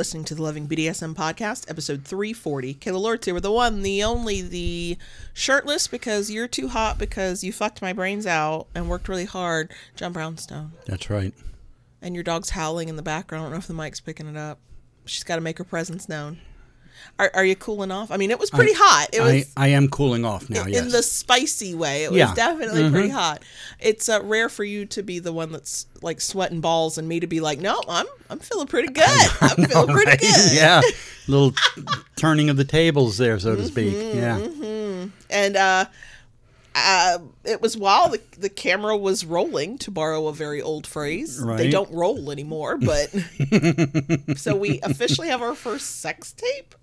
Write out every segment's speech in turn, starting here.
listening to the Loving BDSM podcast, episode 340. Kayla Lords here with the one, the only, the shirtless because you're too hot because you fucked my brains out and worked really hard, John Brownstone. That's right. And your dog's howling in the background. I don't know if the mic's picking it up. She's got to make her presence known. Are, are you cooling off? I mean, it was pretty I, hot. It was. I, I am cooling off now. in yes. the spicy way. It was Yeah. definitely pretty hot. It's uh, rare for you to be the one that's like sweating balls, and me to be like, no, I'm I'm feeling pretty good. I'm feeling pretty Right? good. yeah. Little turning of the tables there, so to speak. Mm-hmm, Yeah. And uh, uh, it was while the the camera was rolling, to borrow a very old phrase. They don't roll anymore, but so we officially have our first sex tape.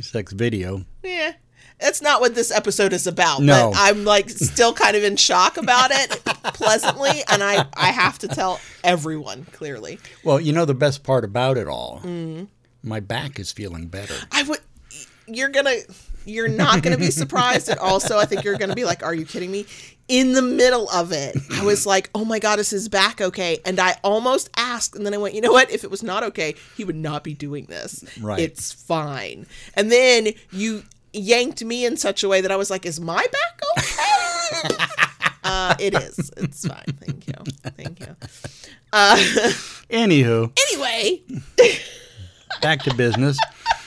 Sex video. Yeah. That's not what this episode is about. No. But I'm like still kind of in shock about it pleasantly. And I, I have to tell everyone clearly. Well, you know the best part about it all? Mm-hmm. My back is feeling better. I would, you're going to, you're not going to be surprised. And also, I think you're going to be like, are you kidding me? In the middle of it, I was like, oh my God, is his back okay? And I almost asked. And then I went, you know what? If it was not okay, he would not be doing this. Right. It's fine. And then you yanked me in such a way that I was like, is my back okay? uh, it is. It's fine. Thank you. Thank you. Uh, Anywho, anyway, back to business.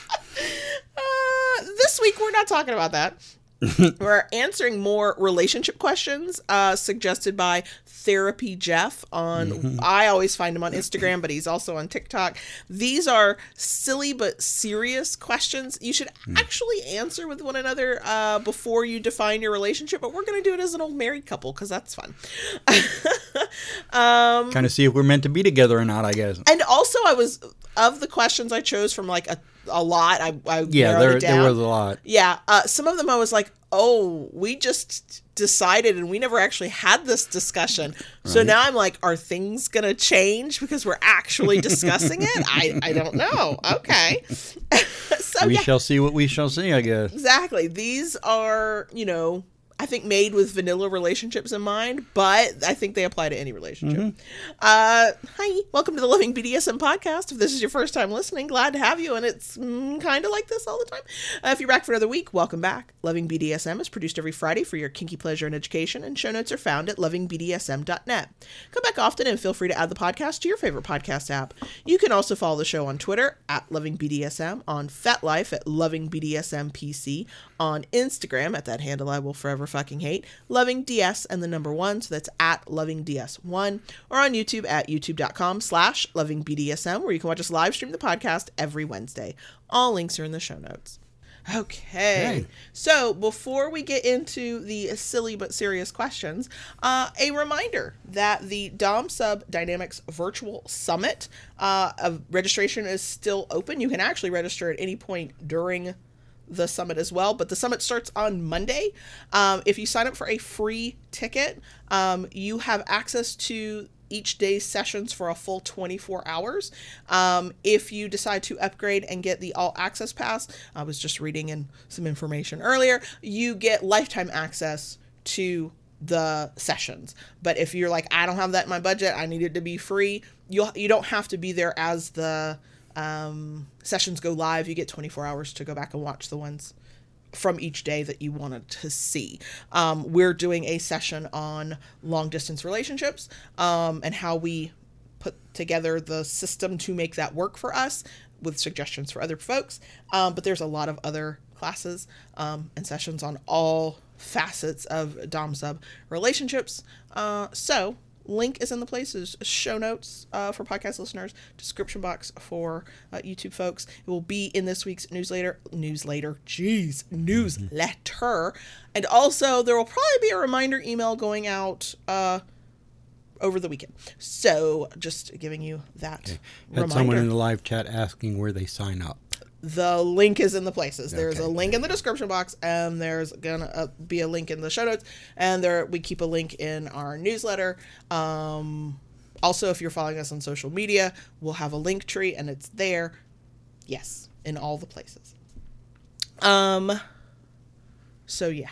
this week we're not talking about that. we're answering more relationship questions uh, suggested by Therapy Jeff on. I always find him on Instagram, but he's also on TikTok. These are silly but serious questions you should actually answer with one another uh, before you define your relationship. But we're going to do it as an old married couple because that's fun. um, kind of see if we're meant to be together or not, I guess. And also, I was of the questions I chose from like a, a lot. I, I Yeah, there, there was a lot. Yeah, uh, some of them I was like, oh, we just decided and we never actually had this discussion. So now I'm like, are things going to change because we're actually discussing it? I, I don't know. Okay. so, We yeah, shall see what we shall see, I guess. exactly. These are, you know, I think made with vanilla relationships in mind, but I think they apply to any relationship. Uh, hi, welcome to the Loving BDSM podcast. If this is your first time listening, glad to have you. And it's mm, kind of like this all the time. Uh, if you're back for another week, welcome back. Loving BDSM is produced every Friday for your kinky pleasure and education, and show notes are found at lovingbdsm.net. Come back often and feel free to add the podcast to your favorite podcast app. You can also follow the show on Twitter at LovingBDSM, on FetLife at LovingBDSMPC, on Instagram at that handle I will forever fucking hate, Loving DS and the number one, so that's at Loving DS1, or on YouTube at youtube.com slash Loving BDSM, where you can watch us live stream the podcast every Wednesday. All links are in the show notes. Okay. Okay. So before we get into the silly but serious questions, uh, a reminder that the Dom Sub Dynamics Virtual Summit uh, of registration is still open. You can actually register at any point during the summit as well, but the summit starts on Monday. Um, if you sign up for a free ticket, um, you have access to each day's sessions for a full 24 hours. Um, if you decide to upgrade and get the all access pass, I was just reading in some information earlier, you get lifetime access to the sessions. But if you're like, I don't have that in my budget, I need it to be free, you you don't have to be there as the um, sessions go live. You get 24 hours to go back and watch the ones from each day that you wanted to see. Um, we're doing a session on long distance relationships um, and how we put together the system to make that work for us with suggestions for other folks. Um, but there's a lot of other classes um, and sessions on all facets of Dom Sub relationships. Uh, so, link is in the places show notes uh, for podcast listeners description box for uh, youtube folks. It will be in this week's newsletter newsletter jeez newsletter. And also there will probably be a reminder email going out uh, over the weekend. So just giving you that Had someone in the live chat asking where they sign up. The link is in the places. There's a link in the description box, and there's gonna uh, be a link in the show notes, and there we keep a link in our newsletter. Um, also, if you're following us on social media, we'll have a link tree, and it's there. Yes, in all the places. Um. So yeah.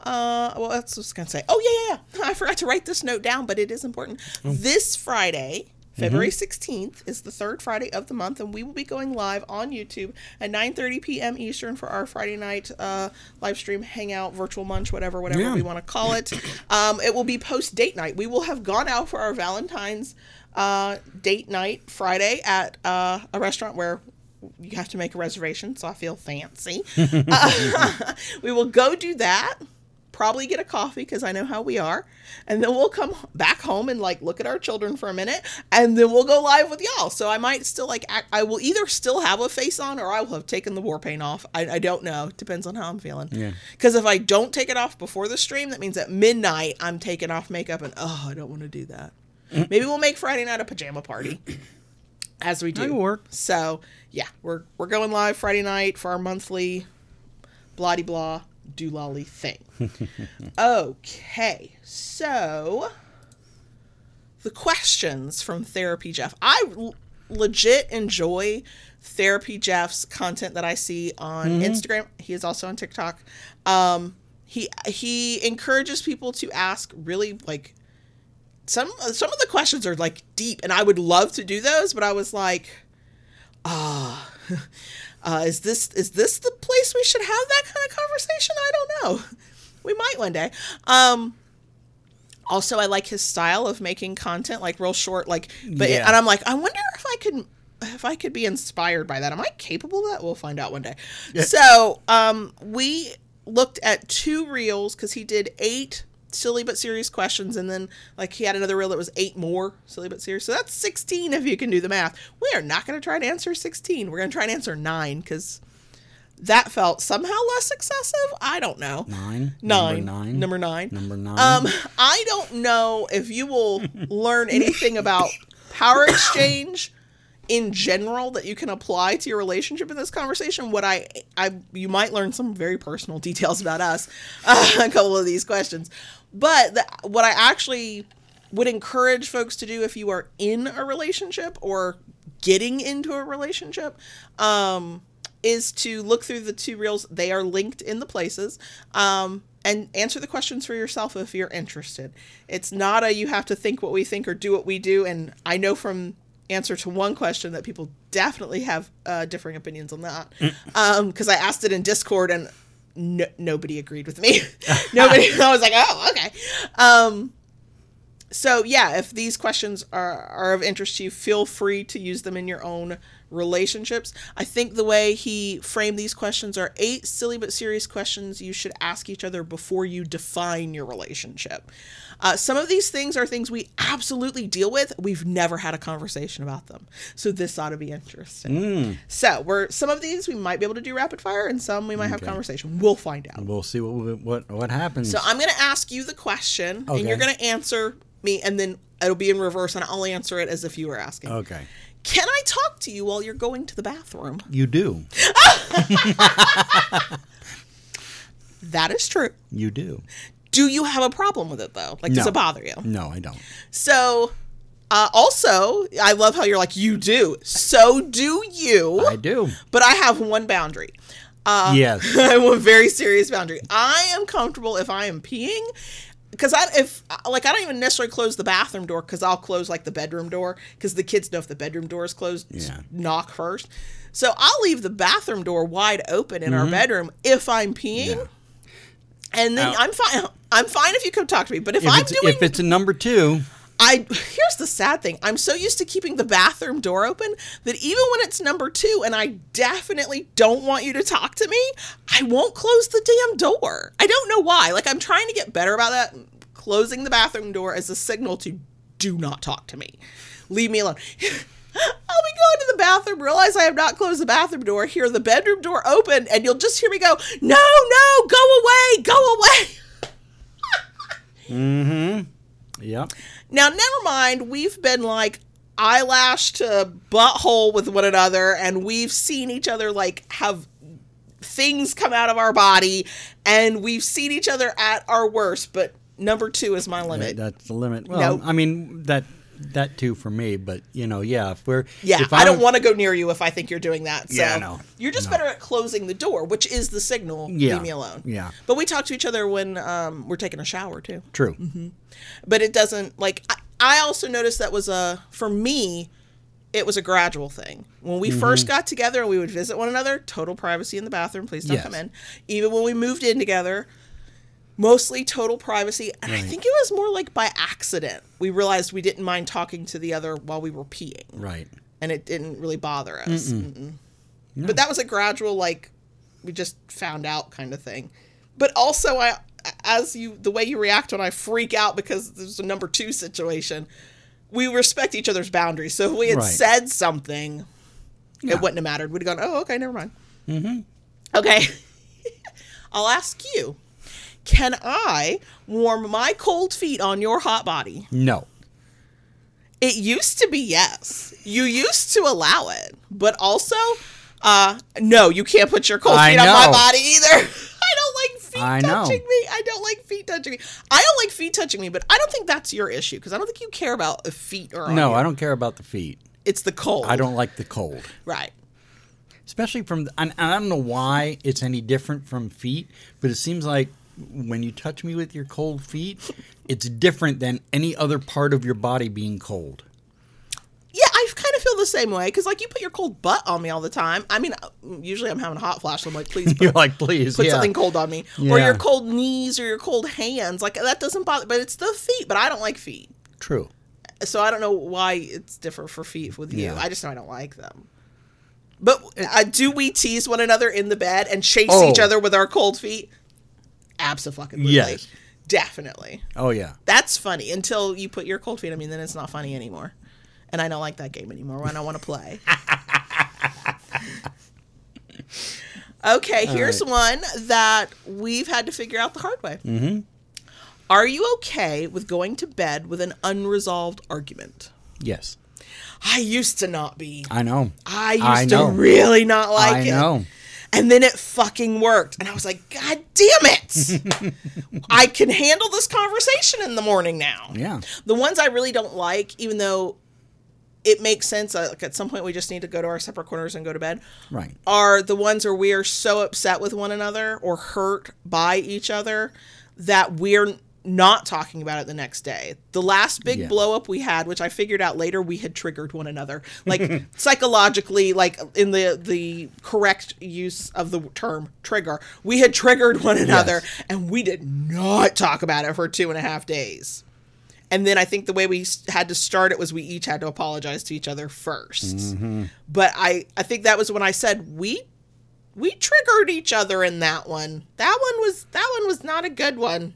Uh, well, that's what I was gonna say. Oh yeah, yeah, yeah. I forgot to write this note down, but it is important. This Friday, February 16th is the third Friday of the month, and we will be going live on YouTube at 9:30 p.m. Eastern for our Friday night uh, live stream, hangout, virtual munch, whatever, whatever Yeah. we want to call it. Um, it will be post date night. We will have gone out for our Valentine's uh, date night Friday at uh, a restaurant where you have to make a reservation, so I feel fancy. Uh, we will go do that. Probably get a coffee because I know how we are, and then we'll come back home and like look at our children for a minute, and then we'll go live with y'all. So I might still like act, I will either still have a face on or I will have taken the war paint off. I, I don't know. Depends on how I'm feeling. Yeah. Because if I don't take it off before the stream, that means at midnight I'm taking off makeup, and oh, I don't want to do that. Mm. Maybe we'll make Friday night a pajama party, as we do. That'll work. So yeah, we're we're going live Friday night for our monthly blah blah doolally thing. okay, so the questions from Therapy Jeff. I l- legit enjoy Therapy Jeff's content that I see on Instagram. He is also on TikTok. Um, he he encourages people to ask really like some some of the questions are like deep, and I would love to do those, but I was like, ah. Uh, is this is this the place we should have that kind of conversation? I don't know. We might one day. Um, also, I like his style of making content, like real short, like. But Yeah. and I'm like, I wonder if I could if I could be inspired by that. Am I capable of that? We'll find out one day. So, um, we looked at two reels because he did eight silly but serious questions, and then like he had another reel that was eight more silly but serious. So that's sixteen if you can do the math. We are not going to try to answer sixteen. We're going to try and answer nine because that felt somehow less excessive. I don't know. Nine. Nine. Number nine. Number nine. Number nine. Um, I don't know if you will learn anything about power exchange in general that you can apply to your relationship in this conversation. What I, I, you might learn some very personal details about us, uh, a couple of these questions, but the, what I actually would encourage folks to do if you are in a relationship or getting into a relationship, um, is to look through the two reels. They are linked in the places. Um, and answer the questions for yourself if you're interested. It's not a you have to think what we think or do what we do. And I know from answer to one question that people definitely have uh, differing opinions on that. Because I asked it in Discord and no, nobody agreed with me. nobody. I was like, oh, okay. Um, so yeah, if these questions are, are of interest to you, feel free to use them in your own relationships. I think the way he framed these questions are eight silly but serious questions you should ask each other before you define your relationship. Uh, some of these things are things we absolutely deal with. We've never had a conversation about them, so this ought to be interesting. So we're some of these we might be able to do rapid fire, and some we might have conversation. We'll find out. we'll see what what what happens. So I'm going to ask you the question, and you're going to answer me, and then it'll be in reverse, and I'll answer it as if you were asking. okay. Can I talk to you while you're going to the bathroom? You do. That is true. You do. Do you have a problem with it though? Like, does No. it bother you? No, I don't. So, uh, also, I love how you're like, you do. So do you. I do. But I have one boundary. Uh, yes. I have a very serious boundary. I am comfortable if I am peeing. Because I, if like, I don't even necessarily close the bathroom door because I'll close like the bedroom door because the kids know if the bedroom door is closed, Yeah. knock first. So I'll leave the bathroom door wide open in our bedroom if I'm peeing, Mm-hmm. Yeah. and then I'm fine. I'm fine if you come talk to me. But if, If I'm doing if it's a number two, I here's the sad thing. I'm so used to keeping the bathroom door open that even when it's number 2 and I definitely don't want you to talk to me, I won't close the damn door. I don't know why. Like I'm trying to get better about that. Closing the bathroom door as a signal to do not talk to me. Leave me alone. I'll be going to the bathroom, realize I have not closed the bathroom door, hear the bedroom door open, and you'll just hear me go, No, no, go away, go away. mhm. yep. Now, never mind, we've been like eyelash to butthole with one another, and we've seen each other like have things come out of our body, and we've seen each other at our worst, but number two is my limit. That's the limit. Well, No. I mean that that too for me, but you know, yeah, if we're yeah, if I don't want to go near you if I think you're doing that. So Yeah, no, you're just no. better at closing the door, which is the signal. Yeah, Leave me alone. yeah. But we talk to each other when um, we're taking a shower too. True. but it doesn't like I, I also noticed that was a for me, it was a gradual thing. When we first got together and we would visit one another, total privacy in the bathroom. Please don't Yes. come in. Even when we moved in together, mostly total privacy. And I think it was more like by accident. We realized we didn't mind talking to the other while we were peeing, Right. and it didn't really bother us. Mm-mm. But that was a gradual, like we just found out kind of thing. But also, I as you the way you react when I freak out because there's a number two situation. We respect each other's boundaries. So if we had Right. said something, Yeah. it wouldn't have mattered. We'd have gone, oh, okay, never mind. Mm-hmm. Okay. I'll ask you Can I warm my cold feet on your hot body? No. It used to be yes. You used to allow it. But also, uh, no, you can't put your cold I feet on my body either. I don't like feet I know. touching me. I don't like feet touching me. I don't like feet touching me, but I don't think that's your issue because I don't think you care about if feet or No. I don't care about the feet. It's the cold. I don't like the cold. Right. Especially from, and I don't know why it's any different from feet, but it seems like when you touch me with your cold feet, it's different than any other part of your body being cold. Yeah, I kind of feel the same way because, like, you put your cold butt on me all the time. I mean, uh, usually I'm having a hot flash. So I'm like, please You're put, like, please, put yeah. something cold on me, or your cold knees, or your cold hands. Like that doesn't bother. But it's the feet. But I don't like feet, True. so I don't know why it's different for feet with you. Yeah. I just know I don't like them. But uh, do we tease one another in the bed and chase Oh. each other with our cold feet? Absolutely. Yes. Definitely. Oh yeah. That's funny until you put your cold feet on me, then it's not funny anymore. And I don't like that game anymore when I want to play. okay, here's one that we've had to figure out the hard way. Mm-hmm. Are you okay with going to bed with an unresolved argument? Yes. I used to not be. I know. I used I to really not like I it. know. And then it fucking worked. And I was like, God damn it. I can handle this conversation in the morning now. Yeah. The ones I really don't like, even though it makes sense, uh, like at some point we just need to go to our separate corners and go to bed, Right. are the ones where we are so upset with one another or hurt by each other that we're not talking about it the next day. The last big Yeah. blow up we had, which I figured out later, we had triggered one another. Like psychologically, like in the the correct use of the term trigger, we had triggered one another and we did not talk about it for two and a half days. And then I think the way we had to start it was we each had to apologize to each other 1st mm-hmm. But I I think that was when I said we we triggered each other in that one. That one was that one was not a good one.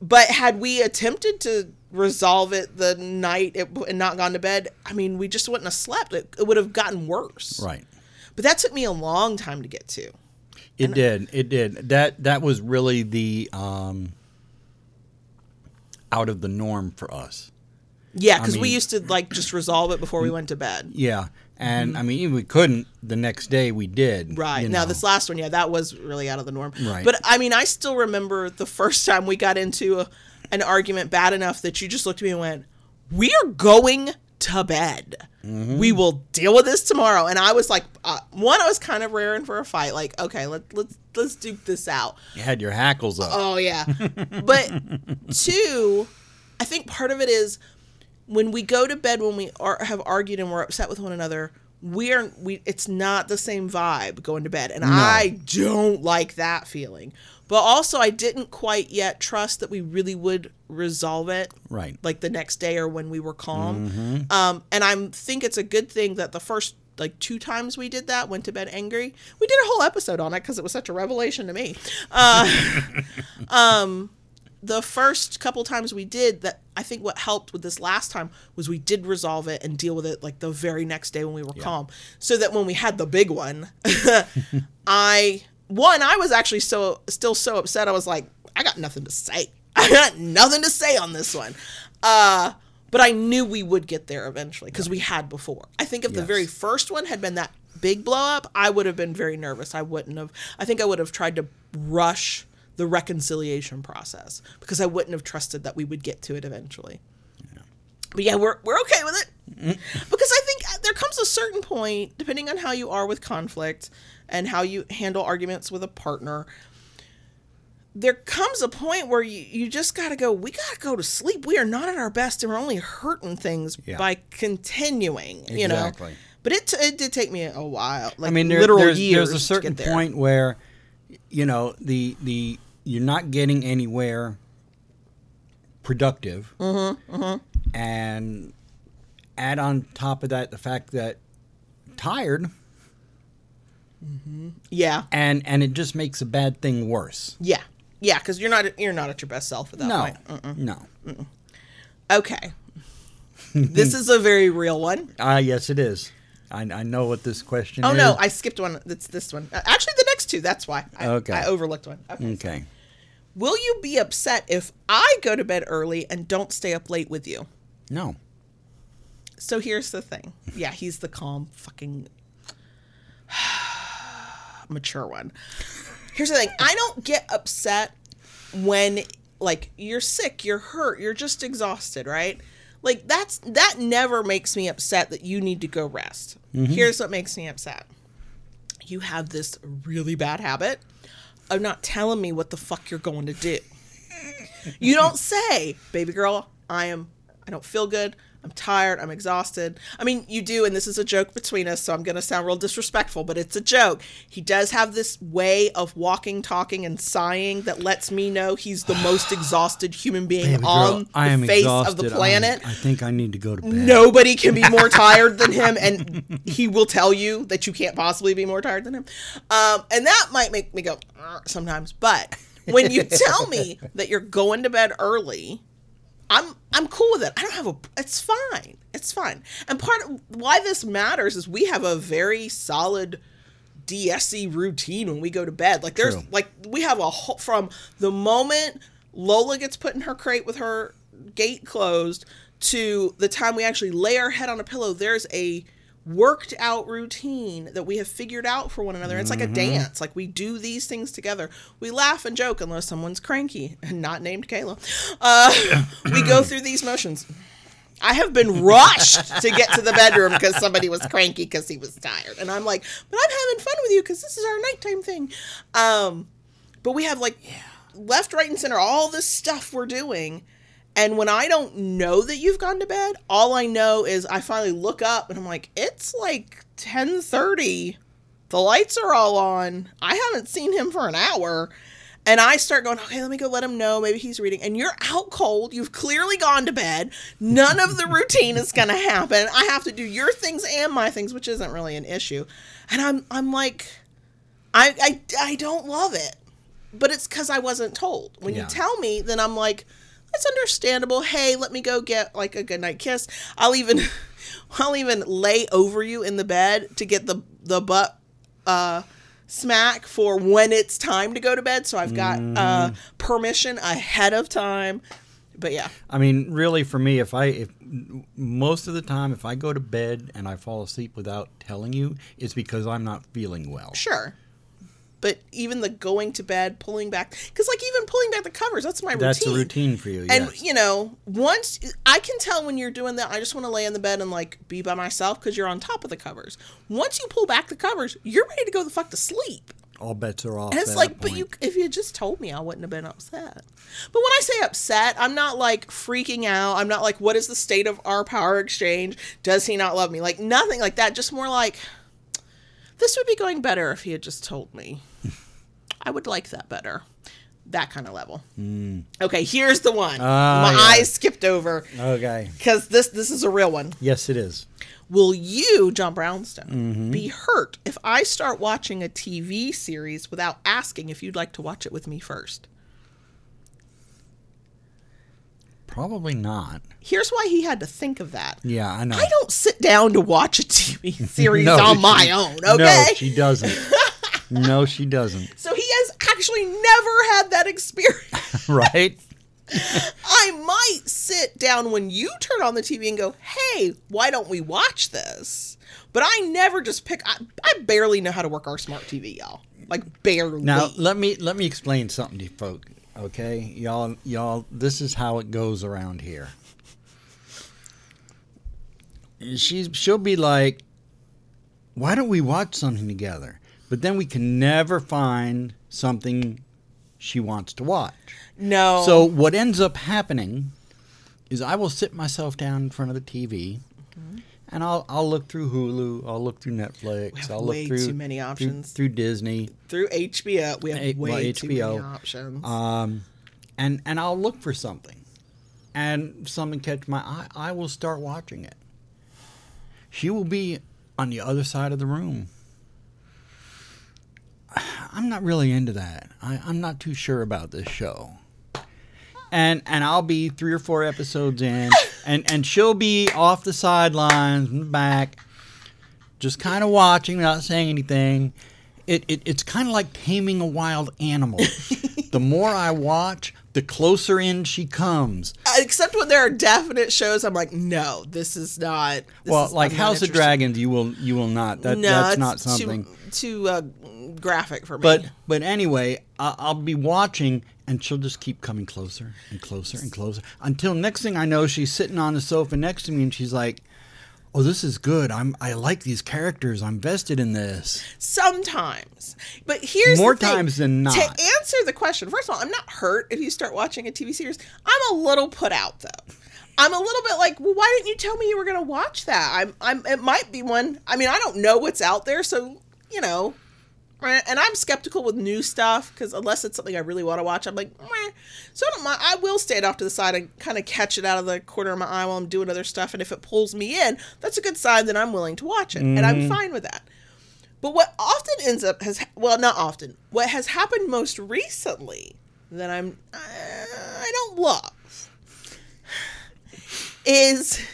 But had we attempted to resolve it the night it, and not gone to bed, I mean, we just wouldn't have slept. It, it would have gotten worse. Right. But that took me a long time to get to. It did. It did. That that was really the um out of the norm for us. Yeah, because we mean- used to like just resolve it before we went to bed. Yeah. And I mean, even we couldn't the next day we did. Mm-hmm. Right. you Now know. this last one, yeah, that was really out of the norm. Right. But I mean, I still remember the first time we got into a, an argument bad enough that you just looked at me and went, "We are going to bed. Mm-hmm. We will deal with this tomorrow." And I was like, uh, one, I was kind of raring for a fight. Like, okay, let let's let's duke this out. you had your hackles up. Oh yeah. but two, I think part of it is when we go to bed when we are, have argued and we're upset with one another. We are we. It's not the same vibe going to bed, and I don't like that feeling. But also, I didn't quite yet trust that we really would resolve it Right. like the next day or when we were calm. Um, and I think it's a good thing that the first like two times we did that went to bed angry. We did a whole episode on it because it was such a revelation to me. Uh, um, the first couple times we did that, I think what helped with this last time was we did resolve it and deal with it like the very next day when we were calm, so that when we had the big one, I one I was actually so still so upset. I was like, I got nothing to say. I got nothing to say on this one. Uh, but I knew we would get there eventually because we had before. I think if the very first one had been that big blow up, I would have been very nervous. I wouldn't have. I think I would have tried to rush the reconciliation process because I wouldn't have trusted that we would get to it eventually. But yeah, we're we're okay with it because I think uh, there comes a certain point, depending on how you are with conflict and how you handle arguments with a partner, there comes a point where you, you just got to go, we got to go to sleep. We are not at our best and we're only hurting things Yeah. by continuing, you know? Exactly. But it, it did take me a while, like I mean, there, literal there's, years there's a certain to get there. point where, you know, the the you're not getting anywhere productive, Mm-hmm, mm-hmm. and add on top of that the fact that tired, mm-hmm. Yeah, and and it just makes a bad thing worse. yeah, yeah, because you're not you're not at your best self at that No, point. Mm-mm. no. Okay, this is a very real one. Ah, yes, it is. I, I know what this question is. Oh is. no, I skipped one. That's this one. Uh, Actually, the next two. That's why. I, Okay. I overlooked one. Okay. okay. Will you be upset if I go to bed early and don't stay up late with you? No. So here's the thing. Yeah, he's the calm, fucking mature one. Here's the thing. I don't get upset when like you're sick, you're hurt, you're just exhausted, right? Like that's that never makes me upset that you need to go rest. Mm-hmm. Here's what makes me upset. You have this really bad habit of not telling me what the fuck you're going to do. You don't say, baby girl, I am, I don't feel good. I'm tired. I'm exhausted. I mean, you do, and this is a joke between us, so I'm going to sound real disrespectful, but it's a joke. He does have this way of walking, talking, and sighing that lets me know he's the most exhausted human being Baby girl, on I am the face exhausted. of the planet. I'm- planet. I think I need to go to bed. Nobody can be more tired than him, and he will tell you that you can't possibly be more tired than him. Um, and that might make me go sometimes. But when you tell me that you're going to bed early, I'm I'm cool with it. I don't have a. It's fine. It's fine. And part of why this matters is we have a very solid DSC routine when we go to bed. Like there's True. like we have a whole from the moment Lola gets put in her crate with her gate closed to the time we actually lay our head on a pillow. There's a worked out routine that we have figured out for one another. It's like a dance. Like we do these things together. We laugh and joke unless someone's cranky and not named Kayla. Uh, we go through these motions. I have been rushed to get to the bedroom because somebody was cranky because he was tired. And I'm like, but I'm having fun with you because this is our nighttime thing. Um, but we have like left, right, and center all this stuff we're doing. And when I don't know that you've gone to bed, all I know is I finally look up and I'm like, it's like 1030. The lights are all on. I haven't seen him for an hour. And I start going, okay, let me go let him know. Maybe he's reading. And you're out cold. You've clearly gone to bed. None of the routine is going to happen. I have to do your things and my things, which isn't really an issue. And I'm, I'm like, I, I, I don't love it. But it's because I wasn't told. When Yeah. you tell me, then I'm like, that's understandable. Hey, let me go get like a goodnight kiss. I'll even, I'll even lay over you in the bed to get the the butt uh, smack for when it's time to go to bed. So I've got uh, permission ahead of time. But yeah, I mean, really, for me, if I if most of the time, if I go to bed and I fall asleep without telling you, it's because I'm not feeling well. sure. But even the going to bed, pulling back, because like even pulling back the covers, that's my routine. That's a routine for you. And yes. you know, once I can tell when you're doing that, I just want to lay in the bed and like be by myself because you're on top of the covers. Once you pull back the covers, you're ready to go the fuck to sleep. All bets are off. And it's like, but you, if you had just told me, I wouldn't have been upset. But when I say upset, I'm not like freaking out. I'm not like, what is the state of our power exchange? Does he not love me? Like nothing like that. Just more like, this would be going better if he had just told me. I would like that better. That kind of level. Okay, here's the one. Ah, My yeah. eyes skipped over Okay. because this this is a real one. Yes, it is. Will you, John Brownstone, Mm-hmm. be hurt if I start watching a TV series without asking if you'd like to watch it with me first? Probably not. Here's why he had to think of that. Yeah, I know. I don't sit down to watch a TV series No, on she- my own, No, okay? she doesn't. no, she doesn't. so he has actually never had that experience. Right? I might sit down when you turn on the TV and go, hey, why don't we watch this? But I never just pick, I, I barely know how to work our smart TV, y'all. Like, barely. Now let me let me explain something to you folk. Okay, y'all y'all. This is how it goes around here. She's she'll be like, "Why don't we watch something together?" But then we can never find something she wants to watch. No. So what ends up happening is I will sit myself down in front of the TV. And I'll I'll look through Hulu. I'll look through Netflix. I'll look through too many options. through, Disney. through HBO, we have Eh, way well, too many HBO. options. um, and and I'll look for something, and something catch my eye. I will start watching it. She will be on the other side of the room. I'm not really into that. I, I'm not too sure about this show. And and I'll be three or four episodes in, and and she'll be off the sidelines in the back, just kind of watching, not saying anything. It, it it's kind of like taming a wild animal. the more I watch, the closer in she comes. Except when there are definite shows, I'm like, no, this is not. this well, is- like I'm House of. Dragons, you will you will not. That no, that's not something. too, too uh, graphic for me. But but anyway, I, I'll be watching, and she'll just keep coming closer and closer and closer until next thing I know, she's sitting on the sofa next to me, and she's like, "Oh, this is good. I'm I like these characters. I'm vested in this." sometimes. But here's More times than not. To answer the question, first of all, I'm not hurt if you start watching a TV series. I'm a little put out though. I'm a little bit like, well, why didn't you tell me you were going to watch that? I'm, I'm. It might be one. I mean, I don't know what's out there, so you know. And I'm skeptical with new stuff because unless it's something I really want to watch, I'm like, Meh. so I don't mind. I will stand off to the side and kind of catch it out of the corner of my eye while I'm doing other stuff. And if it pulls me in, that's a good sign that I'm willing to watch it, and I'm fine with that. But what often ends up has well, not often. What has happened most recently that I'm uh, I don't love is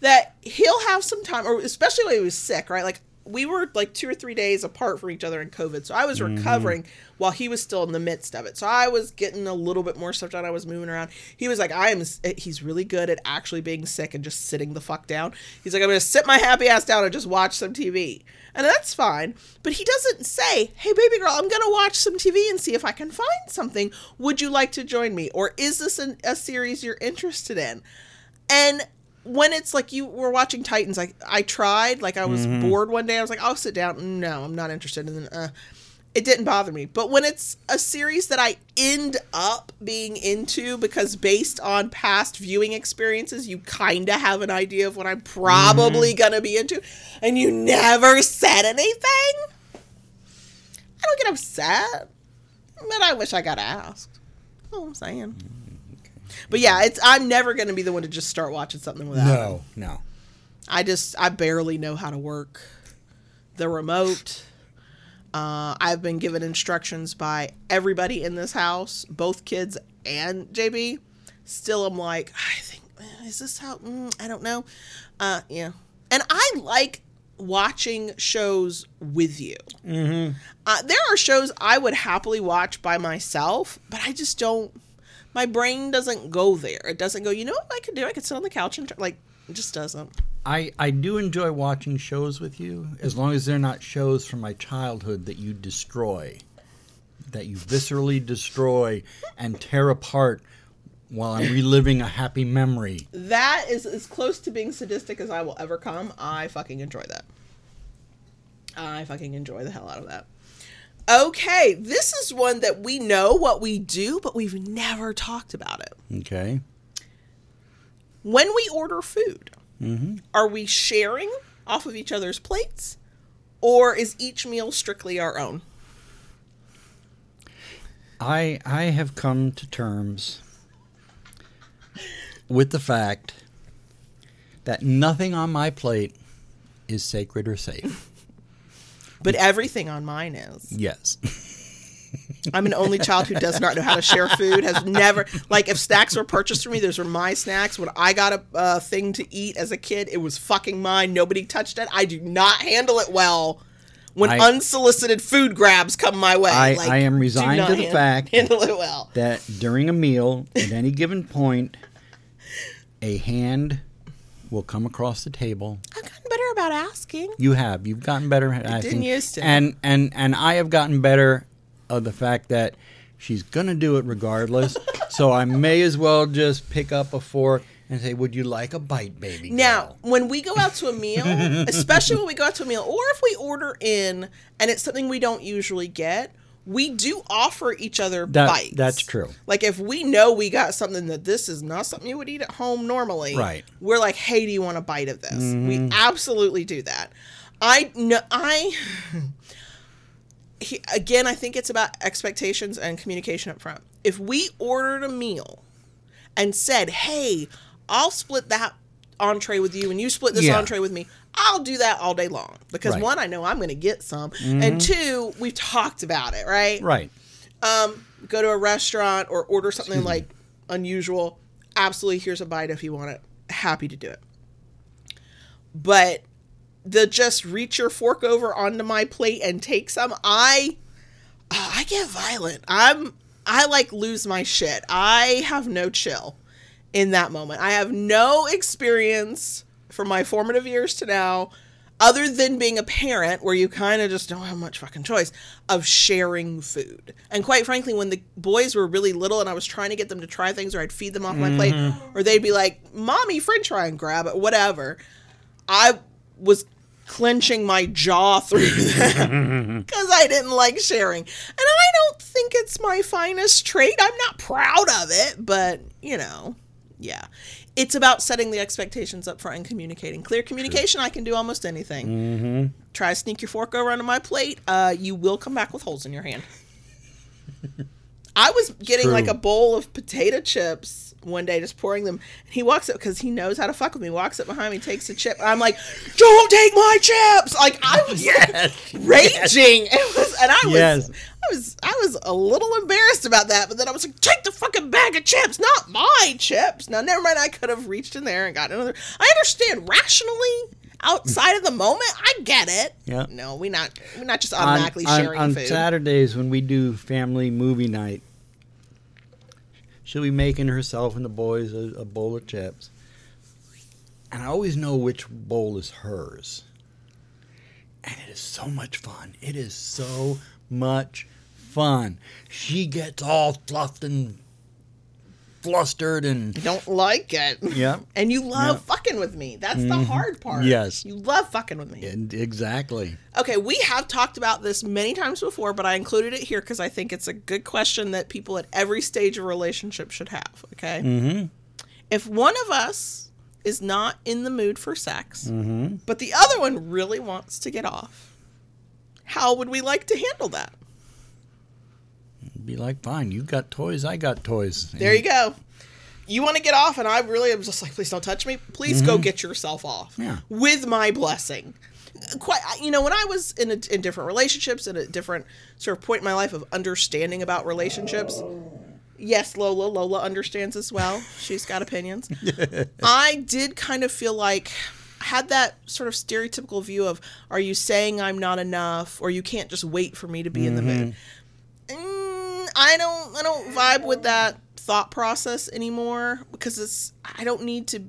that he'll have some time, or especially when he was sick, right? Like we were like two or three days apart from each other in COVID, so I was mm-hmm. recovering while he was still in the midst of it. So I was getting a little bit more stuff done. I was moving around. He was like, I am. Eh, he's really good at actually being sick and just sitting the fuck down. He's like, I'm gonna sit my happy ass down and just watch some TV, and that's fine. But he doesn't say, Hey, baby girl, I'm gonna watch some TV and see if I can find something. Would you like to join me, or is this an, a series you're interested in? And when it's like you were watching Titans, like I tried, like I was bored one day, I was like, I'll sit down. No, I'm not interested. And then uh, it didn't bother me. But when it's a series that I end up being into because based on past viewing experiences, you kind of have an idea of what I'm probably gonna be into, and you never said anything, I don't get upset. But I wish I got asked. That's all I'm saying. But yeah, it's I'm never gonna be the one to just start watching something without. him. No, no. I just I barely know how to work the remote. Uh, I've been given instructions by everybody in this house, both kids and JB. Still, I'm like, I think is this how? Mm, I don't know. Uh, yeah, and I like watching shows with you. Mm-hmm. Uh, there are shows I would happily watch by myself, but I just don't. My brain doesn't go there. It doesn't go. You know what I could do? I could sit on the couch and like. It just doesn't. I, I do enjoy watching shows with you as long as they're not shows from my childhood that you destroy, that you viscerally destroy and tear apart while I'm reliving a happy memory. That is as close to being sadistic as I will ever come. I fucking enjoy that. I fucking enjoy the hell out of that. Okay, this is one that we know what we do, but we've never talked about it. Okay. When we order food, mm-hmm. are we sharing off of each other's plates, or is each meal strictly our own? I I have come to terms with the fact that nothing on my plate is sacred or safe. But everything on mine is. Yes. I'm an only child who does not know how to share food. Has never like if snacks were purchased for me, those were my snacks. When I got a uh, thing to eat as a kid, it was fucking mine. Nobody touched it. I do not handle it well. When I- unsolicited food grabs come my way, I- like, I am resigned to the han- fact- handle it well. that during a meal, at any given point, a hand will come across the table. I've gotten better about asking. You have. You've gotten better at asking. didn't used to. And and and I have gotten better of the fact that she's gonna do it regardless. so I may as well just pick up a fork and say, "Would you like a bite, baby?" girl?" Now, when we go out to a meal, especially when we go out to a meal, or if we order in and it's something we don't usually get, we do offer each other That- bites. that's true. Like if we know we got something that this is not something you would eat at home normally, Right. We're like, hey, do you want a bite of this? Mm-hmm. We absolutely do that. I know I. He, again, I think it's about expectations and communication up front. If we ordered a meal and said, "Hey, I'll split that entree with you, and you split this Yeah. entree with me," I'll do that all day long because Right. Mm-hmm. one, I know I'm going to get some, and two, we've talked about it, right? Right. um, go to a restaurant or order something like unusual, absolutely here's a bite if you want it. Happy to do it. But the just reach your fork over onto my plate and take some, I uh, I get violent. I'm I like lose my shit. I have no chill in that moment. I have no experience from my formative years to now other than being a parent where you kind of just don't have much fucking choice of sharing food. And quite frankly, when the boys were really little and I was trying to get them to try things or I'd feed them off my plate mm-hmm. or they'd be like, "Mommy, french fry and grab it," whatever. I was clenching my jaw through that because I didn't like sharing. And I don't think it's my finest trait. I'm not proud of it, but you know, yeah. It's about setting the expectations up front and communicating. Clear communication, I can do almost anything. Mm-hmm. Try to sneak your fork over onto my plate, uh, you will come back with holes in your hand. I was getting true. like a bowl of potato chips one day, just pouring them. And he walks up because he knows how to fuck with me. Walks up behind me, takes a chip. I'm like, "Don't take my chips!" Like I was Yes. raging. It was, and I was, Yes. I was, I was a little embarrassed about that. But then I was like, "Take the fucking bag of chips, not my chips." Now, never mind. I could have reached in there and got another. I understand rationally. Outside of the moment, I get it. Yeah. No, we not we're not just automatically on- sharing on food. Saturdays when we do family movie night, she'll be making herself and the boys a, a bowl of chips. And I always know which bowl is hers. And it is so much fun. It is so much fun. She gets all fluffed and flustered and don't like it. yeah, And you love Yeah. fucking with me. That's the hard part. Yes. You love fucking with me. and exactly. Okay, we have talked about this many times before, but I included it here because I think it's a good question that people at every stage of relationship should have. Okay. Mm-hmm. If one of us is not in the mood for sex, Mm-hmm. but the other one really wants to get off, how would we like to handle that? Be like, fine, you got toys, I got toys. There you go. You want to get off, and I really am just like, please don't touch me. Please go get yourself off. Mm-hmm. Yeah. With my blessing. Quite, you know, when I was in a, in different relationships, in a different sort of point in my life of understanding about relationships. Yes, Lola. Lola understands as well. She's got opinions. I did kind of feel like had that sort of stereotypical view of, are you saying I'm not enough, or you can't just wait for me to be in the mood? I don't I don't vibe with that thought process anymore because it's I don't need to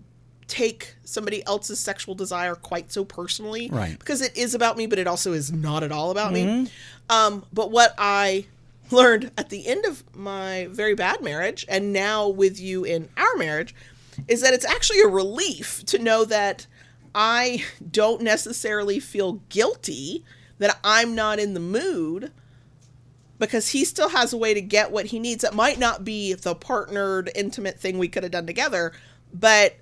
take somebody else's sexual desire quite so personally Right. because it is about me but it also is not at all about me um but what i learned at the end of my very bad marriage and now with you in our marriage is that it's actually a relief to know that i don't necessarily feel guilty that i'm not in the mood because he still has a way to get what he needs. It might not be the partnered, intimate thing we could have done together, but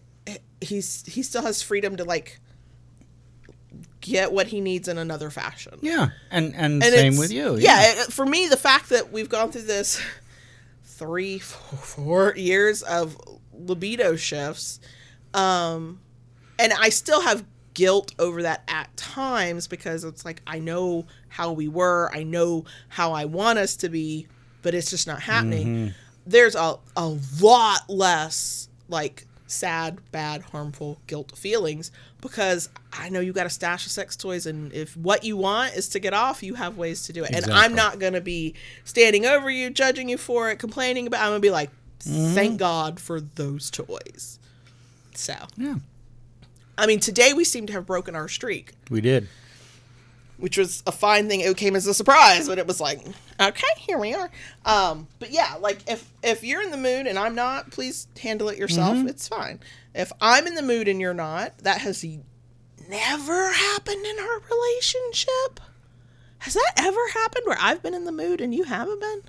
he's he still has freedom to like get what he needs in another fashion. Yeah, and and, And same with you. Yeah, it- for me, the fact that we've gone through this three, four, four years of libido shifts, um, and I still have guilt over that at times because it's like I know how we were, I know how I want us to be, but it's just not happening. Mm-hmm. There's a a lot less like sad, bad, harmful guilt feelings because I know you got a stash of sex toys, and if what you want is to get off, you have ways to do it. And I'm not gonna be standing over you, judging you for it, complaining about. I'm gonna be like, mm-hmm. thank God for those toys. So, yeah, I mean, today we seem to have broken our streak, we did. which was a fine thing. It came as a surprise, but it was like, okay, here we are. Um, but yeah, like if if you're in the mood and I'm not, please handle it yourself. It's fine. If I'm in the mood and you're not, that has never happened in our relationship. Has that ever happened where I've been in the mood and you haven't been?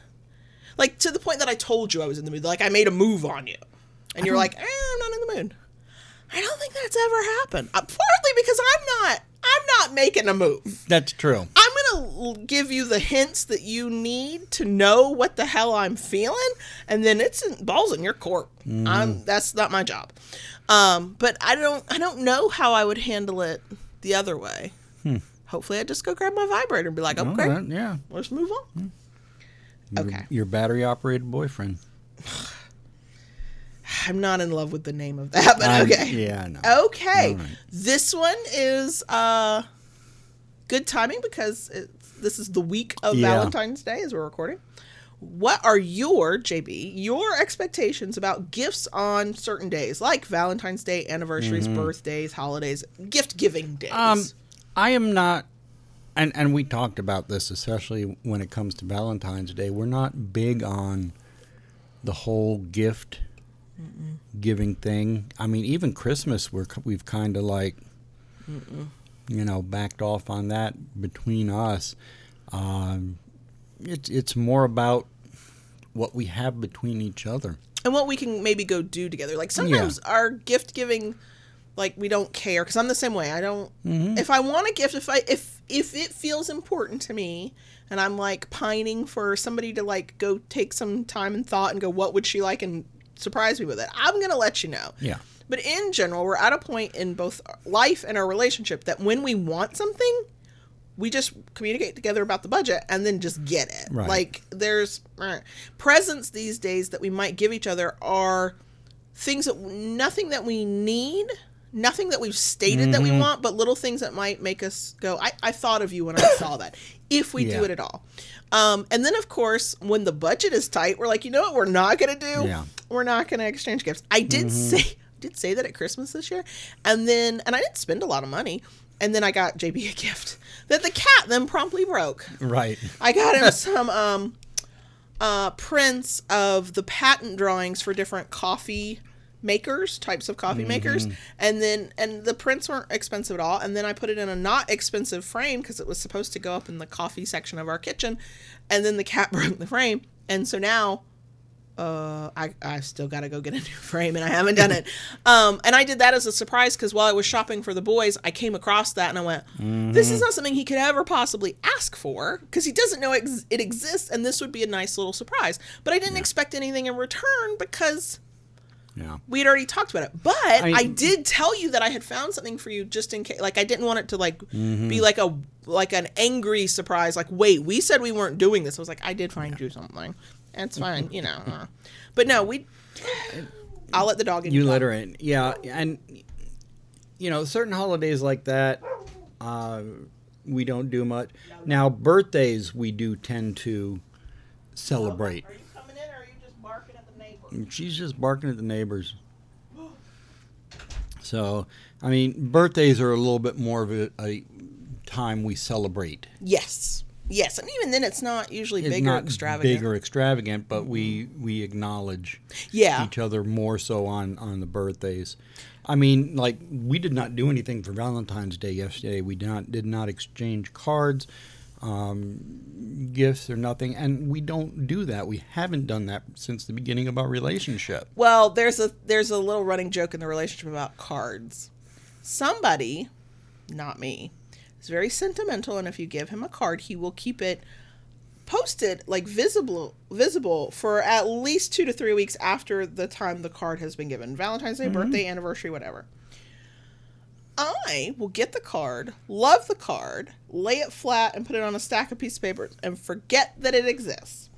Like to the point that I told you I was in the mood. Like I made a move on you, and you're like, eh, "I'm not in the mood." I don't think that's ever happened. Uh, partly because I'm not. I'm not making a move. That's true. I'm gonna give you the hints that you need to know what the hell I'm feeling, and then it's in, balls in your court. I'm that's not my job. Um, but I don't I don't know how I would handle it the other way. Hopefully, I just go grab my vibrator and be like, okay, yeah. let's move on. Your- Okay. Your battery operated boyfriend. I'm not in love with the name of that, but I'm- okay. yeah, I know. Okay. Right. This one is uh good timing because it's, this is the week of Yeah. Valentine's Day as we're recording. What are your JB your expectations about gifts on certain days like Valentine's Day, anniversaries, birthdays, holidays, gift giving days? Mm-hmm. Um, I am not, and and we talked about this, especially when it comes to Valentine's Day. We're not big on the whole gift giving thing. I mean, even Christmas, we're we've kind of like, you know, backed off on that between us. Um, it's it's more about what we have between each other. and what we can maybe go do together. Like sometimes our gift giving, like we don't care because I'm the same way. I don't. If I want a gift, if I if if it feels important to me, and I'm like pining for somebody to like go take some time and thought and go, what would she like, and surprise me with it. I'm gonna let you know. Yeah. But in general, we're at a point in both life and our relationship that when we want something, we just communicate together about the budget and then just get it. Right. Like there's uh, presents these days that we might give each other are things that nothing that we need, nothing that we've stated that we want, but little things that might make us go, I, I thought of you when I saw that. If we do it at all. Um, and then of course, when the budget is tight, we're like, you know what we're not gonna do? Yeah. Mm-hmm. We're not gonna exchange gifts. I did say did say that at Christmas this year. And then and I didn't spend a lot of money. And then I got JB a gift that the cat then promptly broke. Right. I got him some um uh prints of the patent drawings for different coffee makers, types of coffee makers. And then and the prints weren't expensive at all. And then I put it in a not expensive frame because it was supposed to go up in the coffee section of our kitchen. And then the cat broke the frame. And so now uh, I, I still got to go get a new frame and I haven't done it. Um, and I did that as a surprise because while I was shopping for the boys, I came across that and I went, this is not something he could ever possibly ask for because he doesn't know ex- it exists and this would be a nice little surprise. But I didn't expect anything in return because Yeah. we had already talked about it. But I, I- did tell you that I had found something for you just in case. Like I didn't want it to like Mm-hmm. be like a like an angry surprise. Like wait, we said we weren't doing this. I was like, I did find you something. It's fine, you know. uh. But no, we. I'll let the dog in. You your let her in, yeah, and you know certain holidays like that, uh, we don't do much. Now birthdays we do tend to celebrate. Are you coming in, or are you just barking neighbor? She's just barking at the neighbors. So, I mean, birthdays are a little bit more of a, a time we celebrate. Yes, yes, and even then, it's not usually It's big or extravagant. big or extravagant, but we mm-hmm. we acknowledge Yeah. each other more so on on the birthdays. I mean, like we did not do anything for Valentine's Day yesterday. We did not did not exchange cards, um, gifts or nothing, and we don't do that. We haven't done that since the beginning of our relationship. Well, there's a there's a little running joke in the relationship about cards. Somebody, not me, is very sentimental, and if you give him a card, he will keep it posted like visible visible for at least two to three weeks after the time the card has been given. Valentine's Day, birthday, anniversary, whatever. I will get the card, love the card, lay it flat, and put it on a stack of piece of paper and forget that it exists.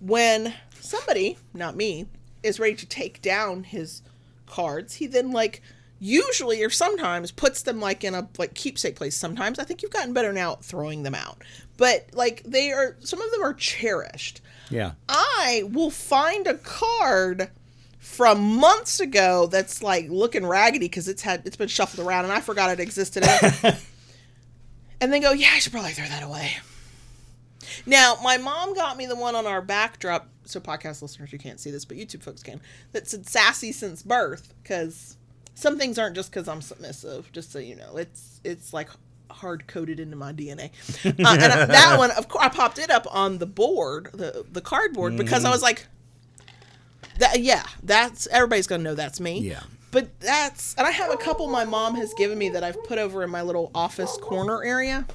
When somebody, not me, is ready to take down his cards, he then like usually or sometimes puts them like in a like keepsake place. Sometimes I think you've gotten better now at throwing them out. But like they are some of them are cherished. Yeah, I will find a card from months ago that's like looking raggedy because it's had it's been shuffled around and I forgot it existed. and then go, yeah, I should probably throw that away. Now, my mom got me the one on our backdrop. So, podcast listeners, you can't see this, but YouTube folks can. That said "sassy since birth" because some things aren't just because I'm submissive. Just so you know, it's it's like hard coded into my DNA. Uh, and I- that one, of course, I popped it up on the board, the the cardboard, because. I was like, that yeah, that's everybody's gonna know that's me. Yeah. But that's and I have a couple my mom has given me that I've put over in my little office corner area.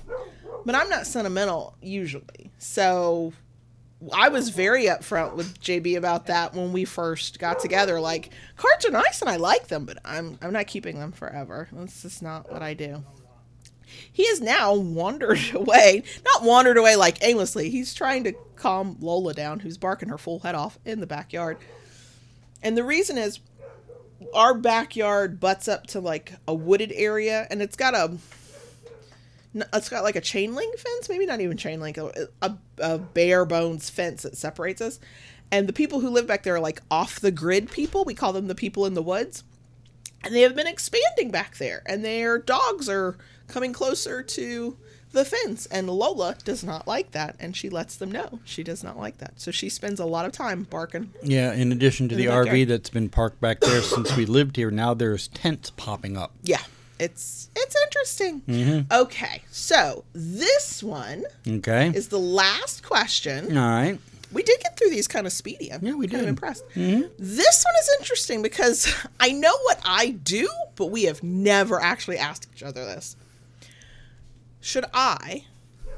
But I'm not sentimental usually. So I was very upfront with JB about that when we first got together. Like cards are nice and I like them, but I'm I'm not keeping them forever. That's just not what I do. He has now wandered away, not wandered away like aimlessly. He's trying to calm Lola down, who's barking her full head off in the backyard. And the reason is our backyard butts up to like a wooded area and it's got a it's got like a chain link fence maybe not even chain link a, a, a bare bones fence that separates us. And the people who live back there are like off the grid people. We call them the people in the woods. And they have been expanding back there and their dogs are coming closer to the fence and lola does not like that and she lets them know she does not like that so she spends a lot of time barking Yeah, in addition to In the, the RV that's been parked back there since we lived here, now there's tents popping up. yeah it's it's interesting Mm-hmm. okay so this one Okay. is the last question All right. we did get through these kind of speedy i'm Yeah, we kind of did. impressed this one is interesting because i know what i do but we have never actually asked each other this should i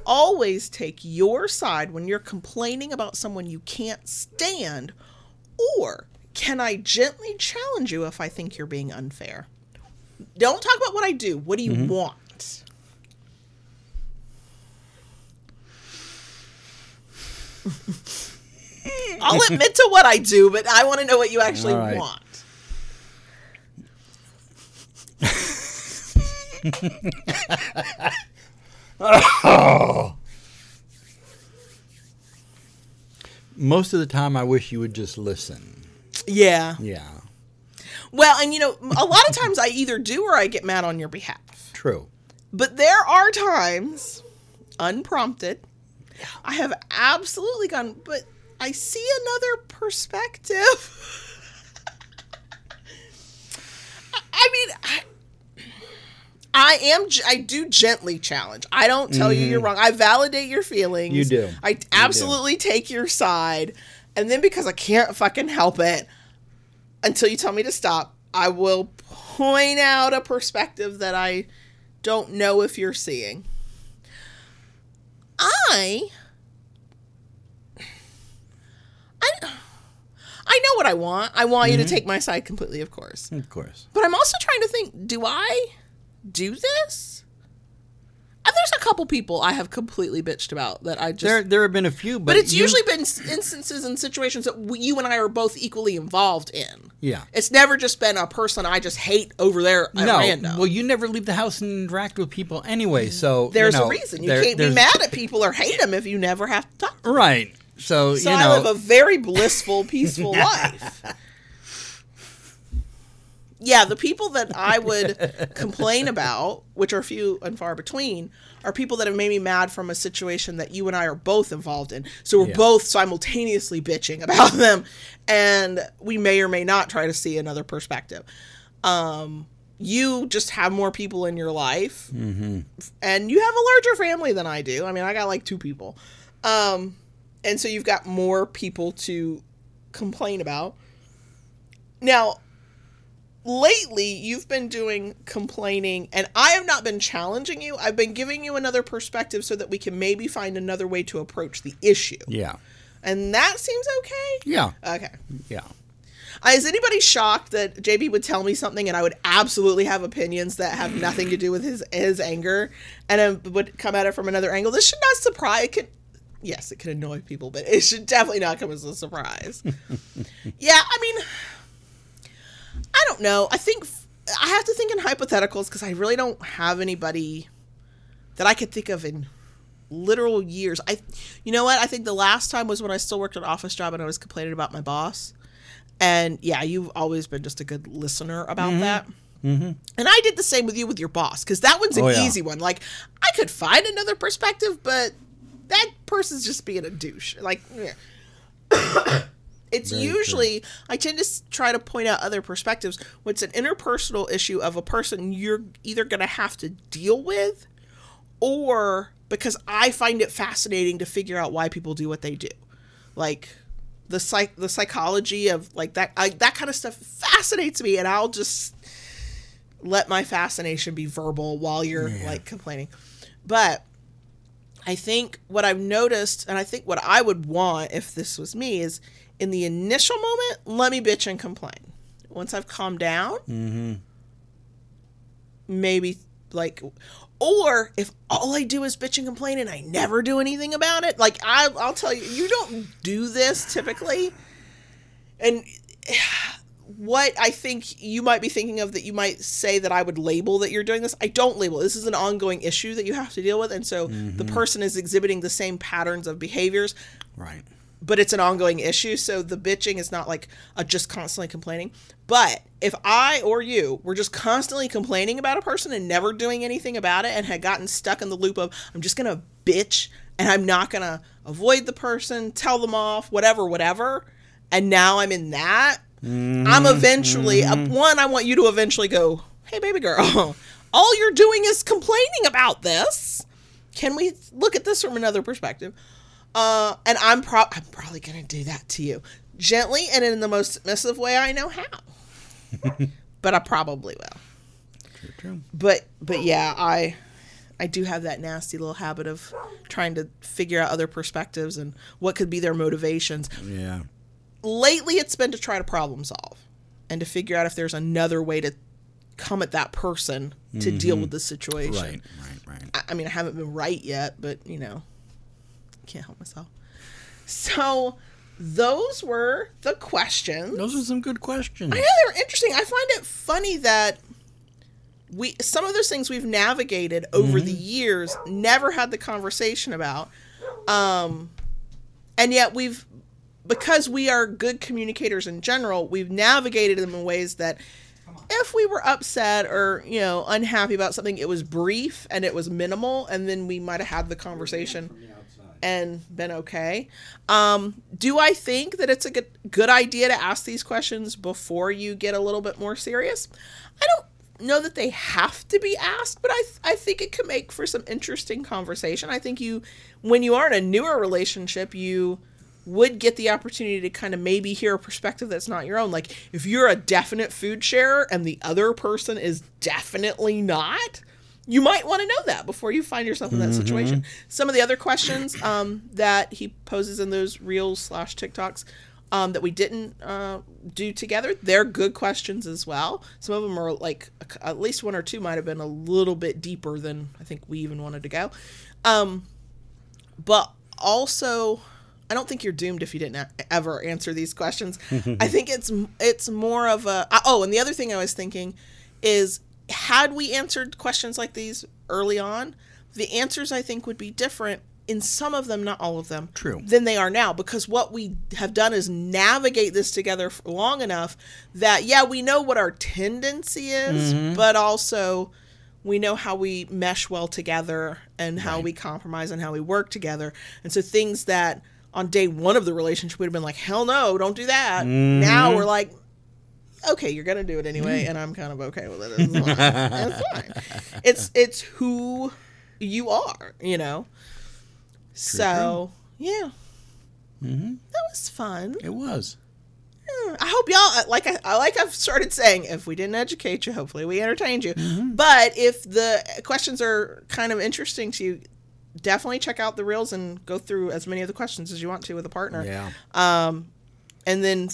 always take your side when you're complaining about someone you can't stand or can i gently challenge you if i think you're being unfair don't talk about what i do what do you Mm-hmm. want I'll admit to what I do, but I want to know what you actually All right. want. Most of the time, I wish you would just listen. Yeah. Yeah. Well, and you know, a lot of times I either do or I get mad on your behalf. True. But there are times, unprompted, I have absolutely gone, but I see another perspective. I mean, I, I am, I do gently challenge. I don't tell you you're mm-hmm. wrong. I validate your feelings. You do. I absolutely take your side. And then because I can't fucking help it, until you tell me to stop, I will point out a perspective that I don't know if you're seeing. I I I know what I want. I want you to mm-hmm. take my side completely, of course. Of course. But I'm also trying to think, do I do this? And there's a couple people I have completely bitched about that I just There, there have been a few, but, but it's you- usually been instances and situations that we, you and I are both equally involved in. yeah. It's never just been a person I just hate over there at No, random. well, you never leave the house and interact with people anyway. So there's you know, a reason. You there- can't be mad at people or hate them if you never have to talk. to them. Right. So, So you I know, live a very blissful, peaceful life. Yeah, the people that I would complain about, which are few and far between, are people that have made me mad from a situation that you and I are both involved in. So we're Yeah. both simultaneously bitching about them, and we may or may not try to see another perspective. Um, you just have more people in your life, and you have a larger family than I do. I mean, I got like two people, um, and so you've got more people to complain about. Now, lately you've been doing complaining and I have not been challenging you. I've been giving you another perspective so that we can maybe find another way to approach the issue. yeah, And that seems okay? yeah, Okay. yeah. Uh, Is anybody shocked that JB would tell me something and I would absolutely have opinions that have nothing to do with his his anger and it would come at it from another angle? This should not surprise. It could, yes, it could annoy people, but it should definitely not come as a surprise. yeah, I mean, I don't know. I think I have to think in hypotheticals because I really don't have anybody that I could think of in literal years. I, you know what? I think the last time was when I still worked an office job and I was complaining about my boss. And yeah, you've always been just a good listener about that. Mm-hmm. And I did the same with you with your boss because that one's an Oh, yeah. easy one. Like I could find another perspective, but that person's just being a douche. Like. yeah. It's Very true. usually I tend to try to point out other perspectives. When it's an interpersonal issue of a person you're either going to have to deal with, or because I find it fascinating to figure out why people do what they do. Like the psych the psychology of like that I, that kind of stuff fascinates me and I'll just let my fascination be verbal while you're Yeah. like complaining. But I think what I've noticed, and I think what I would want if this was me, is in the initial moment, let me bitch and complain. Once I've calmed down, mm-hmm. maybe like, or if all I do is bitch and complain and I never do anything about it, like I, I'll tell you, you don't do this typically. And what I think you might be thinking of that you might say that I would label that you're doing this. I don't label. This is an ongoing issue that you have to deal with. And so the mm-hmm. person is exhibiting the same patterns of behaviors, Right. But it's an ongoing issue. So the bitching is not like a just constantly complaining. But if I or you were just constantly complaining about a person and never doing anything about it and had gotten stuck in the loop of, I'm just going to bitch and I'm not going to avoid the person, tell them off, whatever, whatever. And now I'm in that. I'm eventually, uh, one, I want you to eventually go, hey, baby girl, all you're doing is complaining about this. Can we look at this from another perspective? Uh, and I'm pro- I'm probably gonna do that to you gently and in the most submissive way I know how. but I probably will. True, true. But but yeah, I I do have that nasty little habit of trying to figure out other perspectives and what could be their motivations. Yeah. Lately, it's been to try to problem solve and to figure out if there's another way to come at that person to deal with the situation. Right. Right. Right. I, I mean, I haven't been right yet, but you know, can't help myself. So, those were the questions. Those are some good questions. I know they were interesting. I find it funny that we some of those things we've navigated over the years never had the conversation about, um, and yet we've because we are good communicators in general, we've navigated them in ways that if we were upset or you know unhappy about something, it was brief and it was minimal, and then we might have had the conversation and been okay. Um, do I think that it's a good good idea to ask these questions before you get a little bit more serious? I don't know that they have to be asked, but I I think it could make for some interesting conversation. I think you when you are in a newer relationship, you would get the opportunity to kind of maybe hear a perspective that's not your own. Like if you're a definite food sharer and the other person is definitely not, you might want to know that before you find yourself in that situation. Some of the other questions um, that he poses in those reels slash TikToks um, that we didn't uh, do together, they're good questions as well. Some of them are like at least one or two might have been a little bit deeper than I think we even wanted to go. Um, but also I don't think you're doomed if you didn't a- ever answer these questions. I think it's it's more of a oh, and the other thing I was thinking is had we answered questions like these early on, the answers I think would be different in some of them, not all of them, True. than they are now. Because what we have done is navigate this together for long enough that yeah, we know what our tendency is, mm-hmm. but also we know how we mesh well together and how we compromise and how we work together. And so things that on day one of the relationship would have been like, hell no, don't do that. Now mm-hmm. we're like, okay, you're gonna do it anyway, mm. and I'm kind of okay with it. It's fine. it's fine. It's it's who you are, you know. So yeah, mm-hmm. that was fun. It was. I hope y'all uh, like I like I've started saying if we didn't educate you, hopefully we entertained you. Mm-hmm. But if the questions are kind of interesting to you, definitely check out the reels and go through as many of the questions as you want to with a partner. Yeah. Um, and then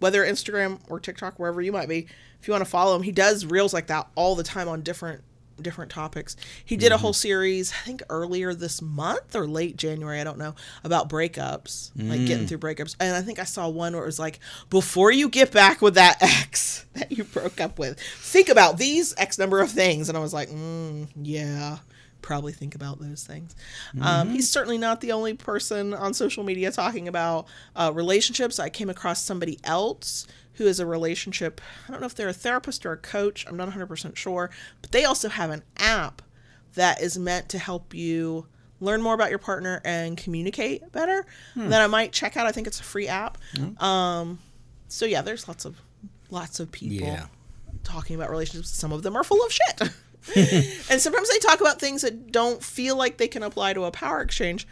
whether Instagram or TikTok, wherever you might be, if you want to follow him, he does reels like that all the time on different different topics. He did a whole series, I think earlier this month or late January, I don't know, about breakups, like getting through breakups. And I think I saw one where it was like, before you get back with that ex that you broke up with, think about these X number of things. And I was like, mm, yeah. Probably think about those things. Um, he's certainly not the only person on social media talking about uh, relationships. I came across somebody else who is a relationship. I don't know if they're a therapist or a coach. I'm not 100% sure. But they also have an app that is meant to help you learn more about your partner and communicate better. That I might check out. I think it's a free app. Um, so yeah, there's lots of lots of people Yeah. talking about relationships. Some of them are full of shit. and sometimes they talk about things that don't feel like they can apply to a power exchange.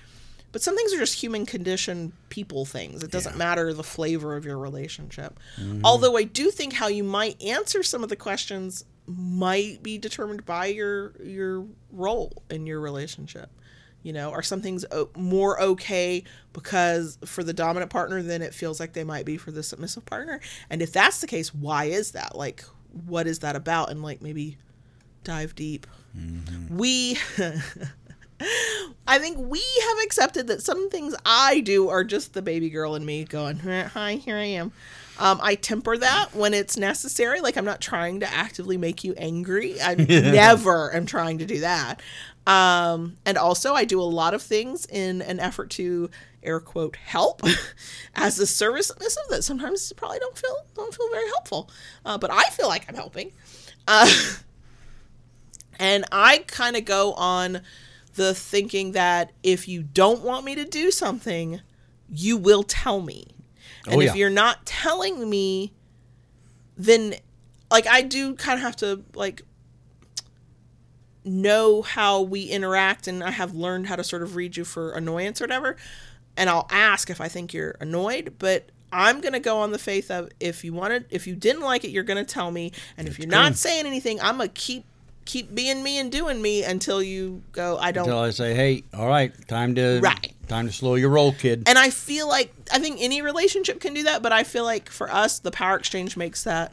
But some things are just human condition people things. It doesn't Yeah. matter the flavor of your relationship. Mm-hmm. Although I do think how you might answer some of the questions might be determined by your your role in your relationship. You know, are some things more okay because for the dominant partner than it feels like they might be for the submissive partner? And if that's the case, why is that? Like, what is that about? And like maybe dive deep. We, I think we have accepted that some things I do are just the baby girl in me going, hi, here I am. Um, I temper that when it's necessary. Like I'm not trying to actively make you angry. I never am trying to do that. Um, and also, I do a lot of things in an effort to air quote help as a service submissive that sometimes probably don't feel don't feel very helpful. Uh, but I feel like I'm helping. Uh, and I kind of go on the thinking that if you don't want me to do something, you will tell me. Oh, and Oh, if you're not telling me, then like I do kind of have to like know how we interact and I have learned how to sort of read you for annoyance or whatever. And I'll ask if I think you're annoyed, but I'm gonna go on the faith of if you wanted if you didn't like it, you're gonna tell me. And if you're not saying anything, I'm gonna keep keep being me and doing me until you go, I don't Until I say, "Hey, all right, time to Right. time to slow your roll, kid." and I feel like I think any relationship can do that, but I feel like for us, the power exchange makes that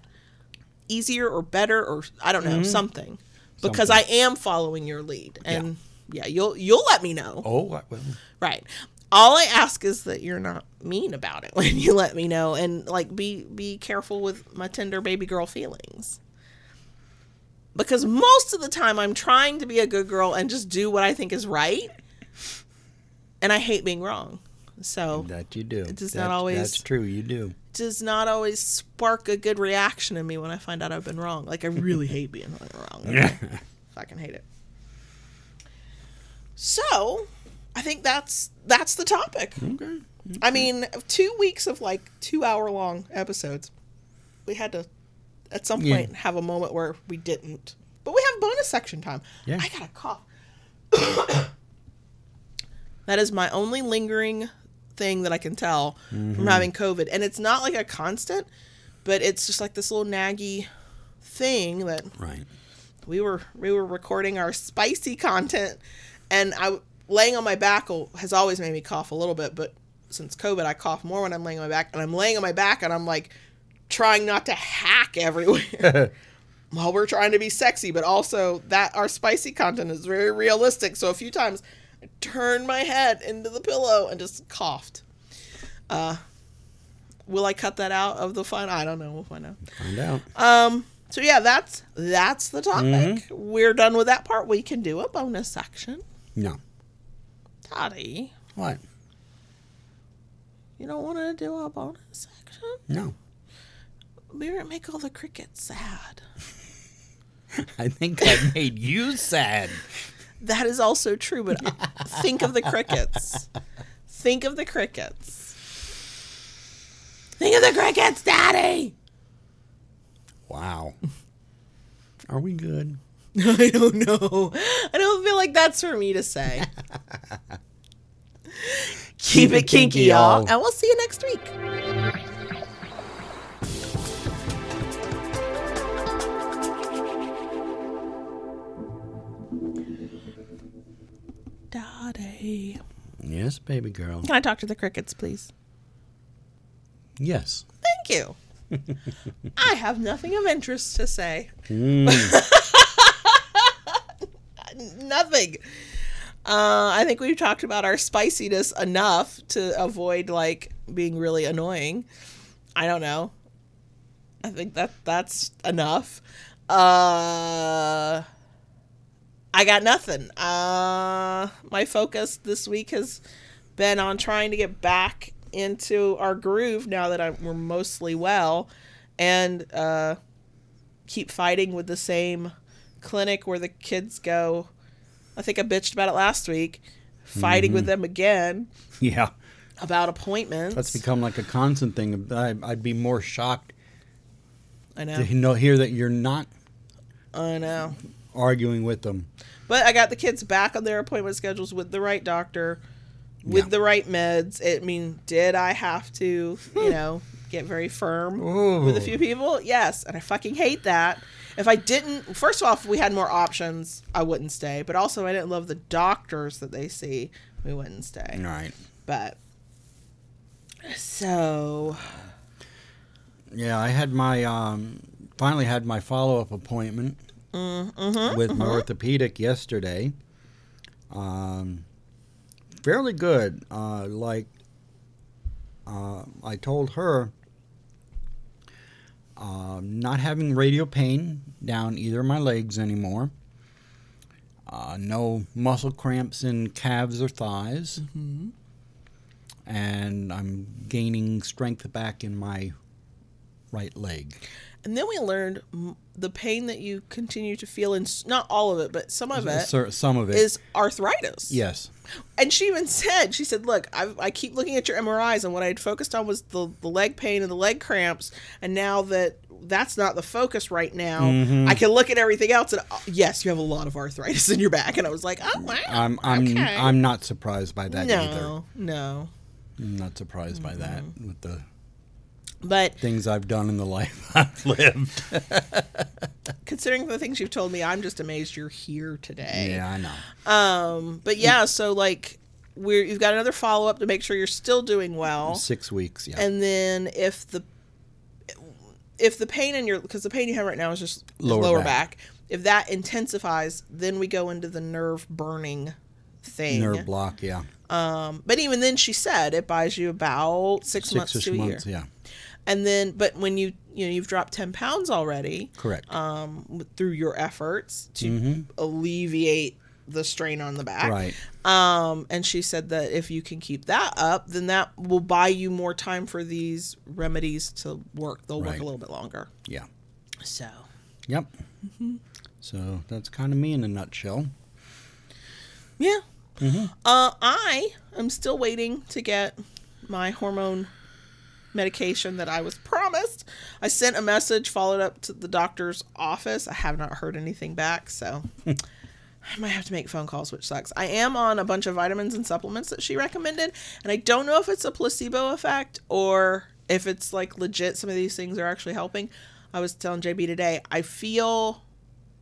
easier or better or I don't know mm-hmm. something because I am following your lead and yeah. you'll you'll let me know oh, I- well, right. All I ask is that you're not mean about it when you let me know and like be be careful with my tender baby girl feelings. Because most of the time I'm trying to be a good girl and just do what I think is right. And I hate being wrong. So that you do. It does not always- That's true. You do. does not always spark a good reaction in me when I find out I've been wrong. Like I really hate being wrong. Okay? Fucking hate it. So, I think that's that's the topic. Okay. I mean, two weeks of like two hour long episodes. We had to, at some Yeah. point, have a moment where we didn't. But we have bonus section time. Yeah. I got a cough. that is my only lingering thing that I can tell Mm-hmm. from having COVID. And it's not like a constant, but it's just like this little naggy thing that Right. we were we were recording our spicy content and I laying on my back has always made me cough a little bit but since covid I cough more when I'm laying on my back and I'm laying on my back and I'm like trying not to hack everywhere while we're trying to be sexy but also that our spicy content is very realistic so a few times I turned my head into the pillow and just coughed uh will I cut that out of the fun I don't know we'll find out Find out. um. So yeah, that's that's the topic. We're done with that part. We can do a bonus section. No. Toddy, What? you don't want to do a bonus section? No. Maybe it make all the crickets sad. I think I made you sad. That is also true, but think of the crickets. Think of the crickets. Think of the crickets, Daddy. Wow. Are we good? I don't know. I don't feel like that's for me to say. Keep it kinky, y'all. And we'll see you next week. Yes, baby girl. Can I talk to the crickets, please? Yes. Thank you. I have nothing of interest to say. Mm. Nothing. Uh, I think we've talked about our spiciness enough to avoid like being really annoying. I don't know. I think that that's enough. Uh, I got nothing. Uh, my focus this week has been on trying to get back into our groove now that I'm, we're mostly well, and uh, keep fighting with the same clinic where the kids go. I think I bitched about it last week. Fighting with them again Yeah. about appointments. That's become like a constant thing. I, I'd be more shocked I know. to know, hear that you're not I know. Arguing with them. But I got the kids back on their appointment schedules with the right doctor, with Yeah. the right meds. I mean, did I have to, you know, get very firm Ooh. with a few people? Yes, and I fucking hate that. If I didn't, first of all, if we had more options, I wouldn't stay. But also, I didn't love the doctors that they see. We wouldn't stay. Right. But so Yeah, I had my um, finally had my follow up appointment Mm-hmm, with my orthopedic yesterday. Um, fairly good. Uh, like uh, I told her, um, not having radial pain down either of my legs anymore. Uh, no muscle cramps in calves or thighs. Mm-hmm. And I'm gaining strength back in my right leg. And then we learned the pain that you continue to feel in s- not all of it, but some of it Some of it. is arthritis. yes. And she even said, she said, look, I, I keep looking at your MRIs, and what I had focused on was the, the leg pain and the leg cramps. And now that that's not the focus right now, Mm-hmm. I can look at everything else, and uh, yes, you have a lot of arthritis in your back. And I was like, oh, wow. I'm I'm okay. I'm not surprised by that either. no, no. I'm not surprised by that Mm-hmm. with the But things I've done in the life I've lived. considering the things you've told me, I'm just amazed you're here today. yeah, I know. Um, but yeah, so like we're you've got another follow up to make sure you're still doing well. Six weeks. Yeah. and then if the if the pain in your because the pain you have right now is just Lower lower, back. back. if that intensifies then we go into the nerve burning thing Nerve block. Yeah. um but even then she said it buys you about six, months Six-ish to a months. year Yeah. And then but when you you know you've dropped 10 pounds already Correct. um through your efforts to Mhm. alleviate the strain on the back right. um, and she said that if you can keep that up, then that will buy you more time for these remedies to work. They'll work a little bit longer. Yeah. So, Yep. Mm-hmm. So that's kind of me in a nutshell. yeah. Mm-hmm. Uh, I am still waiting to get my hormone medication that I was promised. I sent a message, followed up to the doctor's office. I have not heard anything back, so I might have to make phone calls, which sucks. I am on a bunch of vitamins and supplements that she recommended, and I don't know if it's a placebo effect or if it's like legit. Some of these things are actually helping. I was telling JB today, I feel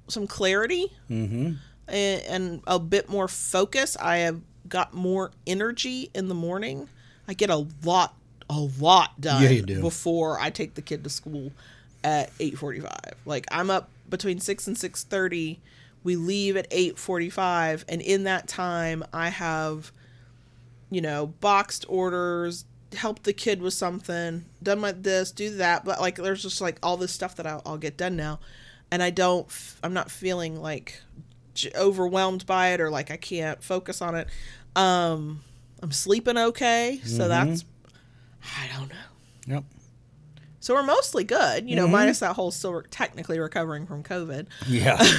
some clarity Mm-hmm. and, and a bit more focus. I have got more energy in the morning. I get a lot, a lot done Yeah, you do. before I take the kid to school at eight forty-five. Like I'm up between six and six thirty. We leave at eight forty-five, and in that time, I have, you know, boxed orders, helped the kid with something, done my this, do that. But like, there's just like all this stuff that I'll, I'll get done now, and I don't. I'm not feeling like overwhelmed by it or like I can't focus on it. Um, I'm sleeping okay, so that's I don't know. Yep. So we're mostly good, you know, minus that whole still re- technically recovering from COVID. Yeah.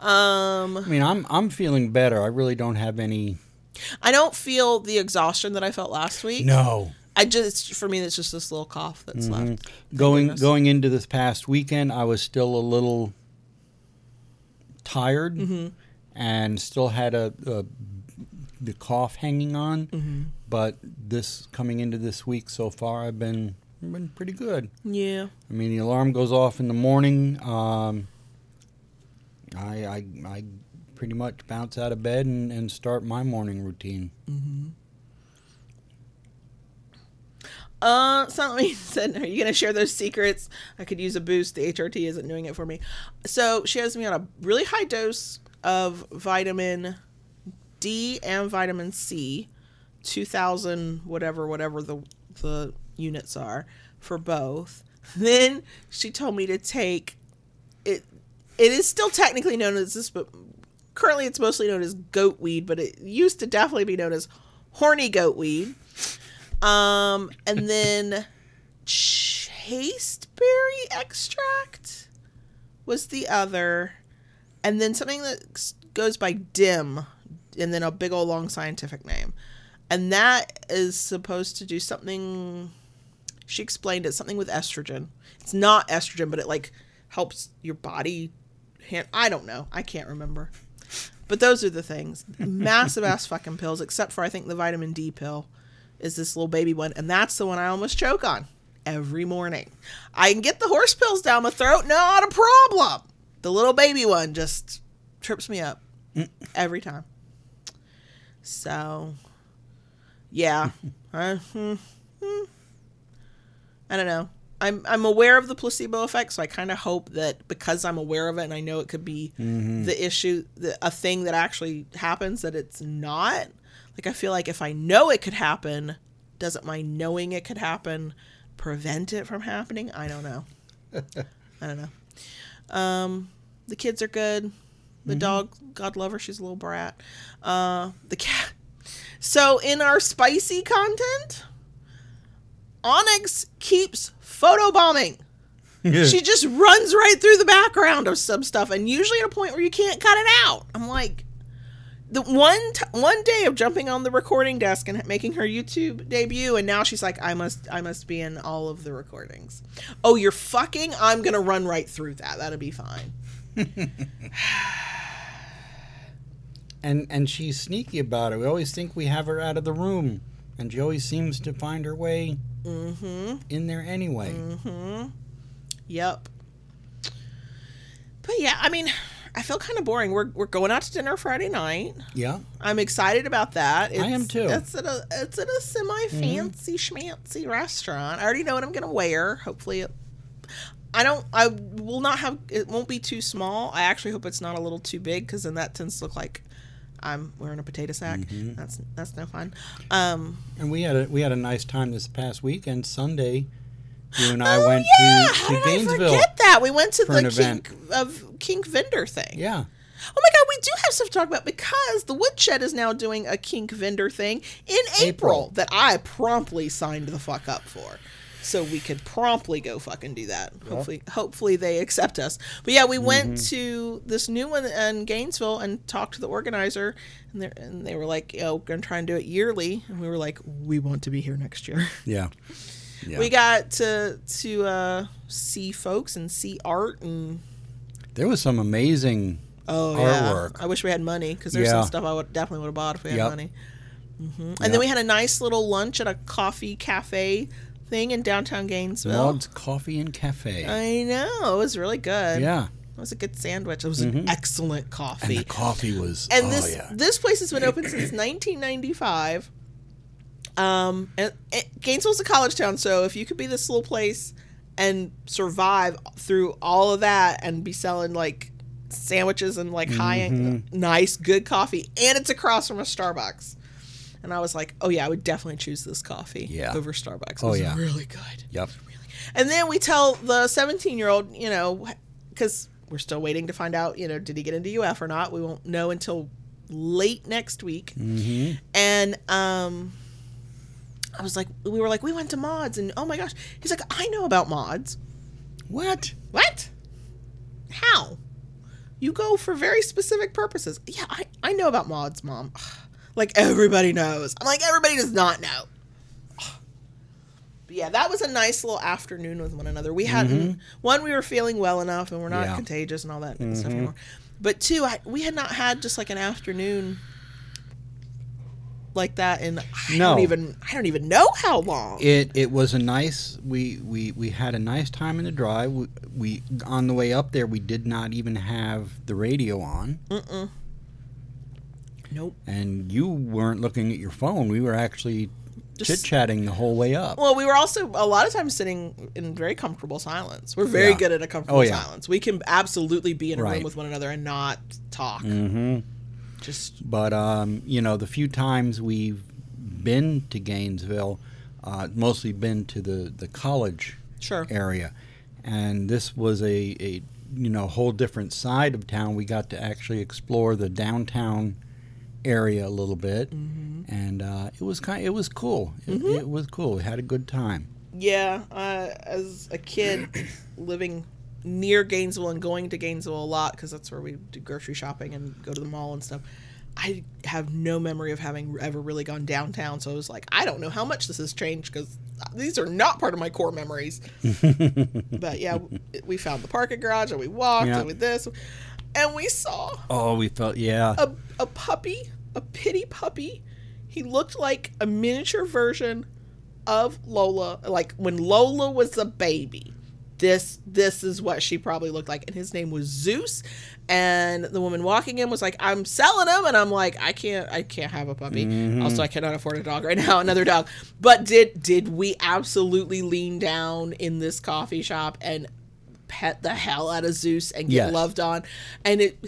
Um, I mean, I'm I'm feeling better. I really don't have any. I don't feel the exhaustion that I felt last week. No. I just for me it's just this little cough that's left. Going going into this past weekend, I was still a little tired, Mm-hmm. and still had a, a the cough hanging on. Mm-hmm. But this coming into this week so far, I've been been pretty good. Yeah. I mean, the alarm goes off in the morning. Um, I, I I pretty much bounce out of bed and, and start my morning routine. Uh, Salome said, "Are you gonna share those secrets? I could use a boost. The HRT isn't doing it for me." So she has me on a really high dose of vitamin D and vitamin C, two thousand whatever whatever the the units are for both. Then she told me to take it. It is still technically known as this, but currently it's mostly known as goat weed. But it used to definitely be known as horny goat weed. Um, and then chasteberry extract was the other, and then something that goes by DIM, and then a big old long scientific name, and that is supposed to do something. She explained it something with estrogen. It's not estrogen, but it like helps your body hand. I don't know. I can't remember. But those are the things. Massive ass fucking pills, except for I think the vitamin D pill is this little baby one, and that's the one I almost choke on every morning. I can get the horse pills down my throat, not a problem. The little baby one just trips me up every time. So, yeah. I, hmm, hmm. I don't know. I'm I'm aware of the placebo effect, so I kind of hope that because I'm aware of it and I know it could be the issue, the, a thing that actually happens, that it's not. Like I feel like if I know it could happen, doesn't my knowing it could happen prevent it from happening? I don't know. I don't know. Um, the kids are good. The dog, God love her, she's a little brat. Uh, the cat. So in our spicy content, Onyx keeps photobombing. she just runs right through the background of some stuff, and usually at a point where you can't cut it out. I'm like, the one t- one day of jumping on the recording desk and making her YouTube debut, and now she's like, I must I must be in all of the recordings. Oh, you're fucking! I'm gonna run right through that. That'll be fine. and and she's sneaky about it. We always think we have her out of the room, and she always seems to find her way mm-hmm. in there anyway. Mm-hmm. Yep. But yeah, I mean, I feel kind of boring. We're we're going out to dinner Friday night. Yeah, I'm excited about that. It's, am too. It's at a it's at a semi fancy mm-hmm. schmancy restaurant. I already know what I'm gonna wear. Hopefully, it, I don't. I will not have. It won't be too small. I actually hope it's not a little too big because then that tends to look like I'm wearing a potato sack. Mm-hmm. That's that's no fun. Um, and we had a we had a nice time this past weekend. Sunday, you and I oh went yeah, to, how to did Gainesville. I forget that? We went to the an event. kink of kink vendor thing. Yeah, Oh my god, we do have stuff to talk about because the Woodshed is now doing a kink vendor thing in April, April. that I promptly signed the fuck up for. So we could promptly go fucking do that. Hopefully hopefully they accept us. But yeah, we went to this new one in Gainesville and talked to the organizer and they and they were like, "Oh, we're going to try and do it yearly." And we were like, "We want to be here next year." yeah, yeah. We got to to uh, see folks and see art and there was some amazing. Oh artwork. yeah. I wish we had money because there's Yeah. some stuff I would definitely would have bought if we had Yep. money. hmm And Yep. then we had a nice little lunch at a coffee cafe thing in downtown Gainesville. Maude's Coffee and Cafe. I know it was really good. yeah, it was a good sandwich. It was an excellent coffee. and the coffee was. And oh this yeah, this place has been open since 1995. Um, and, and Gainesville's a college town, so if you could be this little place and survive through all of that and be selling like sandwiches and like high end, nice, good coffee, and it's across from a Starbucks. And I was like, oh yeah, I would definitely choose this coffee Yeah. over Starbucks. It Oh, was yeah. really good. yep. And then we tell the 17 year old, you know, because we're still waiting to find out, you know, did he get into UF or not? We won't know until late next week. Mm-hmm. And um, I was like, we were like, we went to Maude's, and oh my gosh, he's like, I know about Maude's. What? What? How? You go for very specific purposes. Yeah, I, I know about Maude's, mom. Like everybody knows. I'm like, everybody does not know. But yeah, that was a nice little afternoon with one another. We hadn't mm-hmm. one, we were feeling well enough and we're not Yeah. contagious and all that stuff mm-hmm. anymore. But two, I, we had not had just like an afternoon like that in I No. don't even I don't even know how long. It it was a nice. We we we had a nice time in the drive. We, we on the way up there. We did not even have the radio on, nope. and you weren't looking at your phone. We were actually chit chatting the whole way up. Well, we were also a lot of times sitting in very comfortable silence. We're very Yeah. good at a comfortable Oh, yeah. silence. We can absolutely be in a room with one another and not talk. hmm Just But um, you know, the few times we've been to Gainesville, uh, mostly been to the the college sure. area, and this was a, a you know whole different side of town. We got to actually explore the downtown area a little bit, and uh, it was kind. It was cool. It, it was cool. We had a good time. Yeah, uh, as a kid living near Gainesville and going to Gainesville a lot because that's where we do grocery shopping and go to the mall and stuff. I have no memory of having ever really gone downtown, so I was like, I don't know how much this has changed because these are not part of my core memories. but yeah, we found the parking garage and we walked Yeah. and with this. and we saw Oh, we felt yeah. a, a puppy, a pity puppy. He looked like a miniature version of Lola, like when Lola was a baby. This this is what she probably looked like, and his name was Zeus. And the woman walking in was like, "I'm selling him," and I'm like, "I can't, I can't have a puppy. Mm-hmm. Also, I cannot afford a dog right now, another dog." But did did we absolutely lean down in this coffee shop and pet the hell out of Zeus and get Yes. loved on? And it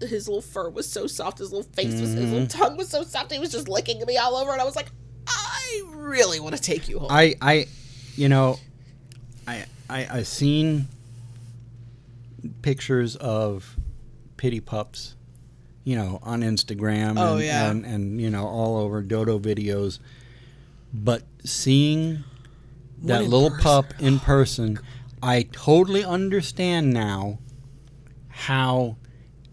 his little fur was so soft, his little face was, his little mm. tongue was so soft. He was just licking me all over, and I was like, "I really want to take you home." I I you know I I I seen pictures of pittie pups, you know, on Instagram Oh, and, yeah. and and you know all over dodo videos. But seeing that little person. pup in oh, person, I totally understand now how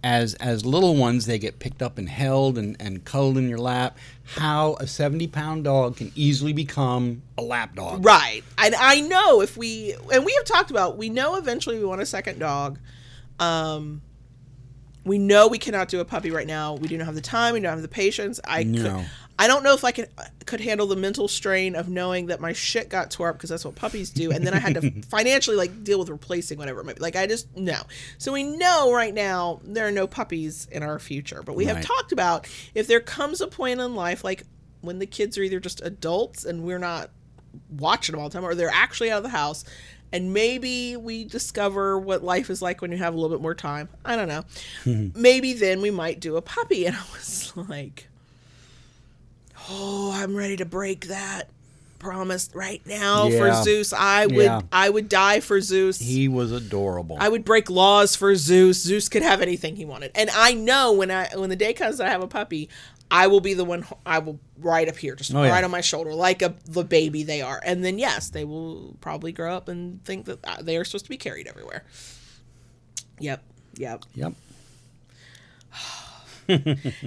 as as little ones they get picked up and held and, and cuddled in your lap, how a 70 pound dog can easily become a lap dog. Right. And I know if we and we have talked about we know eventually we want a second dog. Um we know we cannot do a puppy right now. We do not have the time. We don't have the patience. I No. could, I don't know if I could uh, could handle the mental strain of knowing that my shit got tore up because that's what puppies do, and then I had to financially like deal with replacing whatever. it might be. Like I just no. So we know right now there are no puppies in our future, but we have talked about if there comes a point in life like when the kids are either just adults and we're not watching them all the time, or they're actually out of the house. And maybe we discover what life is like when you have a little bit more time. I don't know. maybe then we might do a puppy. And I was like, oh, I'm ready to break that promise right now for Zeus. I would, Yeah. I would die for Zeus. He was adorable. I would break laws for Zeus. Zeus could have anything he wanted. And I know when I when the day comes that I have a puppy, I will be the one I will right up here, just Oh, yeah. right on my shoulder, like a the baby they are. And then yes, they will probably grow up and think that uh, they are supposed to be carried everywhere. Yep. Yep. yep.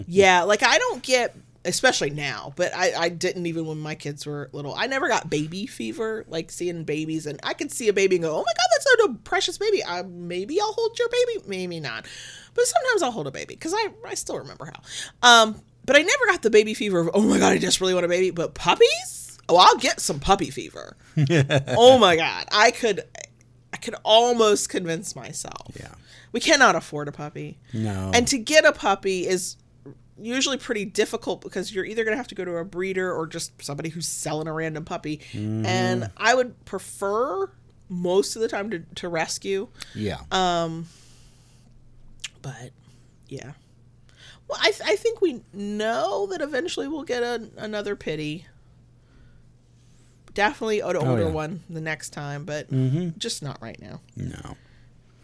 Yeah, like I don't get especially now, but I, I didn't even when my kids were little. I never got baby fever, like seeing babies, and I could see a baby and go, "Oh my god, that's such a precious baby." I, maybe I'll hold your baby, maybe not, but sometimes I'll hold a baby because I I still remember how. Um, but I never got the baby fever of, "Oh my god, I just really want a baby." But puppies, oh, I'll get some puppy fever. oh my god, I could, I could almost convince myself. Yeah. we cannot afford a puppy. No. And to get a puppy is usually pretty difficult because you're either going to have to go to a breeder or just somebody who's selling a random puppy. Mm-hmm. And I would prefer most of the time to, to rescue. yeah. Um, but yeah. Well, I, th- I think we know that eventually we'll get a, another pittie. Definitely an older yeah. one the next time, but Mhm. just not right now. no.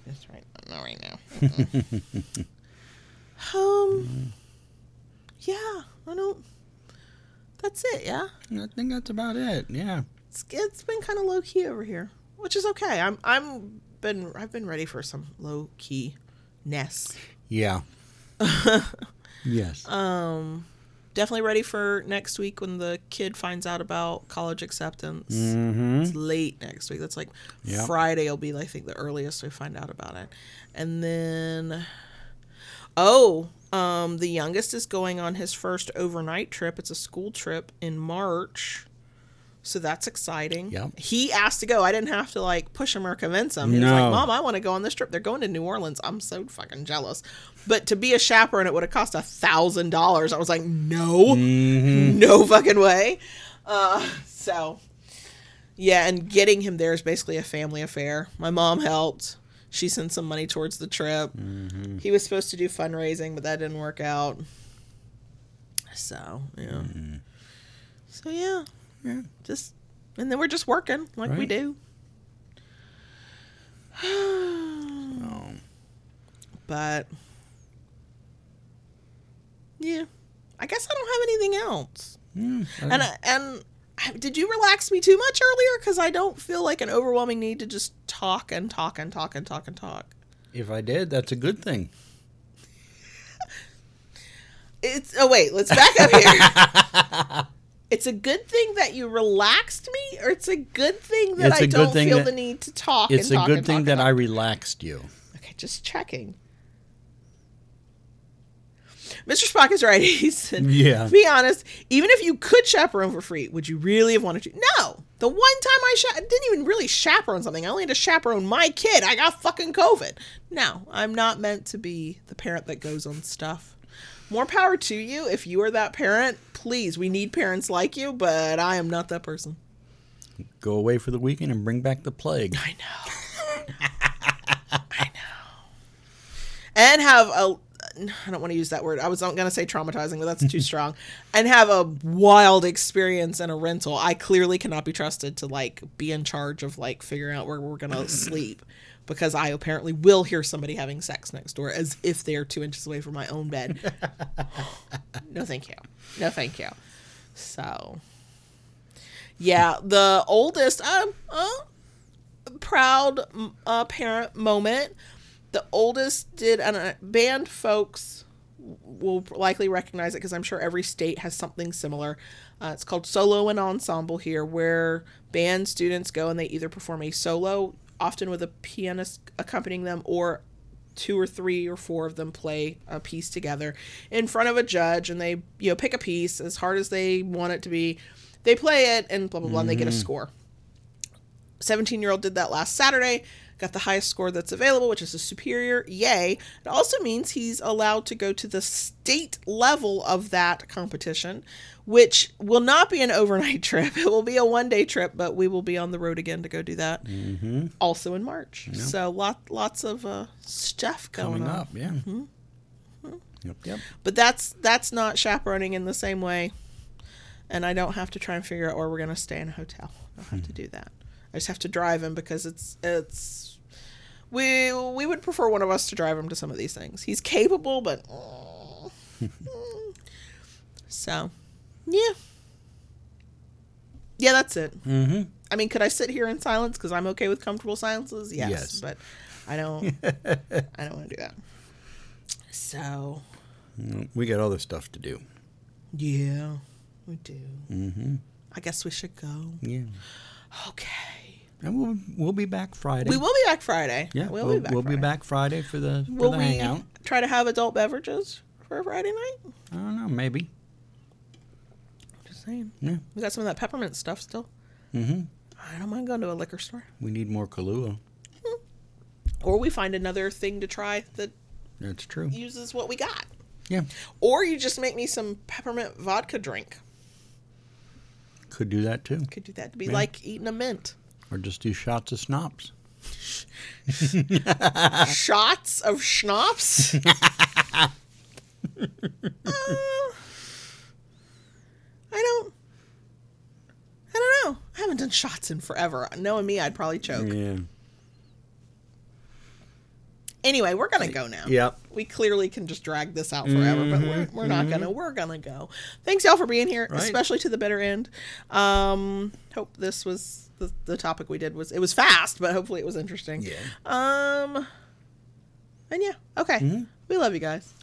That's right. Not right now. Um. Yeah, I don't. That's it. Yeah, I think that's about it. Yeah. it's it's been kind of low key over here, which is okay. I'm I'm been I've been ready for some low key ness. Yeah. yes. Um, definitely ready for next week when the kid finds out about college acceptance. mm-hmm. It's late next week. That's like Yeah. Friday will be I think the earliest we find out about it. And then oh, um the youngest is going on his first overnight trip. It's a school trip in March. So that's exciting. Yep. He asked to go. I didn't have to like push him or convince him. He was No. like, "Mom, I want to go on this trip. They're going to New Orleans. I'm so fucking jealous." But to be a chaperone, it would have cost a thousand dollars. I was like, "No, Mm-hmm. no fucking way." Uh, so yeah, and getting him there is basically a family affair. My mom helped. She sent some money towards the trip. Mm-hmm. He was supposed to do fundraising, but that didn't work out. So, yeah. Mm-hmm. So, yeah. Yeah. Just, and then we're just working like we do. Oh. But, yeah. I guess I don't have anything else. Mm, And I, and I- did you relax me too much earlier? Because I don't feel like an overwhelming need to just talk and talk and talk and talk and talk. if I did, that's a good thing. It's oh wait, let's back up here. it's a good thing that you relaxed me, or it's a good thing that I don't feel that- the need to talk. It's a talk good thing that I relaxed you. Okay, just checking. Mr. Spock is right. He said, Yeah. Be honest. Even if you could chaperone for free, would you really have wanted to? No. The one time I cha- didn't even really chaperone something. I only had to chaperone my kid. I got fucking COVID. No, I'm not meant to be the parent that goes on stuff. More power to you. If you are that parent, please. We need parents like you, but I am not that person. Go away for the weekend and bring back the plague. I know. I know. And have a I don't want to use that word. I was going to say traumatizing, but that's too strong. And have a wild experience in a rental. I clearly cannot be trusted to like be in charge of like figuring out where we're going to sleep because I apparently will hear somebody having sex next door as if they are 2 inches away from my own bed. no thank you. No thank you. So yeah, the oldest um uh, proud uh, parent moment. The oldest did, and uh, band folks will likely recognize it because I'm sure every state has something similar. Uh, it's called solo and ensemble here, where band students go and they either perform a solo, often with a pianist accompanying them, or two or three or four of them play a piece together in front of a judge, and they you know pick a piece as hard as they want it to be. They play it and blah blah blah, and they get a score. 17 year old did that last Saturday, got the highest score that's available, which is a superior. Yay. It also means he's allowed to go to the state level of that competition, which will not be an overnight trip. It will be a one day trip, but we will be on the road again to go do that Mm-hmm. also in March. So lot, lots of uh, stuff going Coming on. up, yeah. Yep, yep. But that's that's not chaperoning in the same way. And I don't have to try and figure out where we're gonna stay in a hotel. I don't have to do that. I just have to drive him because it's it's we we would prefer one of us to drive him to some of these things. He's capable, but so yeah, yeah, that's it. Mm-hmm. I mean, could I sit here in silence because I'm okay with comfortable silences? Yes, Yes. but I don't. I don't want to do that. So We got other stuff to do. yeah, we do. Mm-hmm. I guess we should go. Yeah. Okay. And we'll, we'll be back Friday. We will be back Friday. Yeah, we'll, we'll, be back. we'll Friday. be back Friday for the, for Will the hangout. try to have adult beverages for Friday night? I don't know, maybe. Just saying. Yeah. We got some of that peppermint stuff still. Mm-hmm. I don't mind going to a liquor store. We need more Kahlua. Or we find another thing to try that That's true. uses what we got. Yeah. Or you just make me some peppermint vodka drink. Could do that too. Could do that to be Yeah. like eating a mint. Or just do shots of schnapps. Shots of schnapps. Uh, I don't. I don't know. I haven't done shots in forever. Knowing me, I'd probably choke. Yeah. Anyway, we're gonna go now. Yep. We clearly can just drag this out forever, but we're, we're not gonna. We're gonna go. Thanks y'all for being here, Right. especially to the bitter end. Um, hope this was the, the topic we did was it was fast, but hopefully it was interesting. Yeah. Um, and yeah, okay. We love you guys.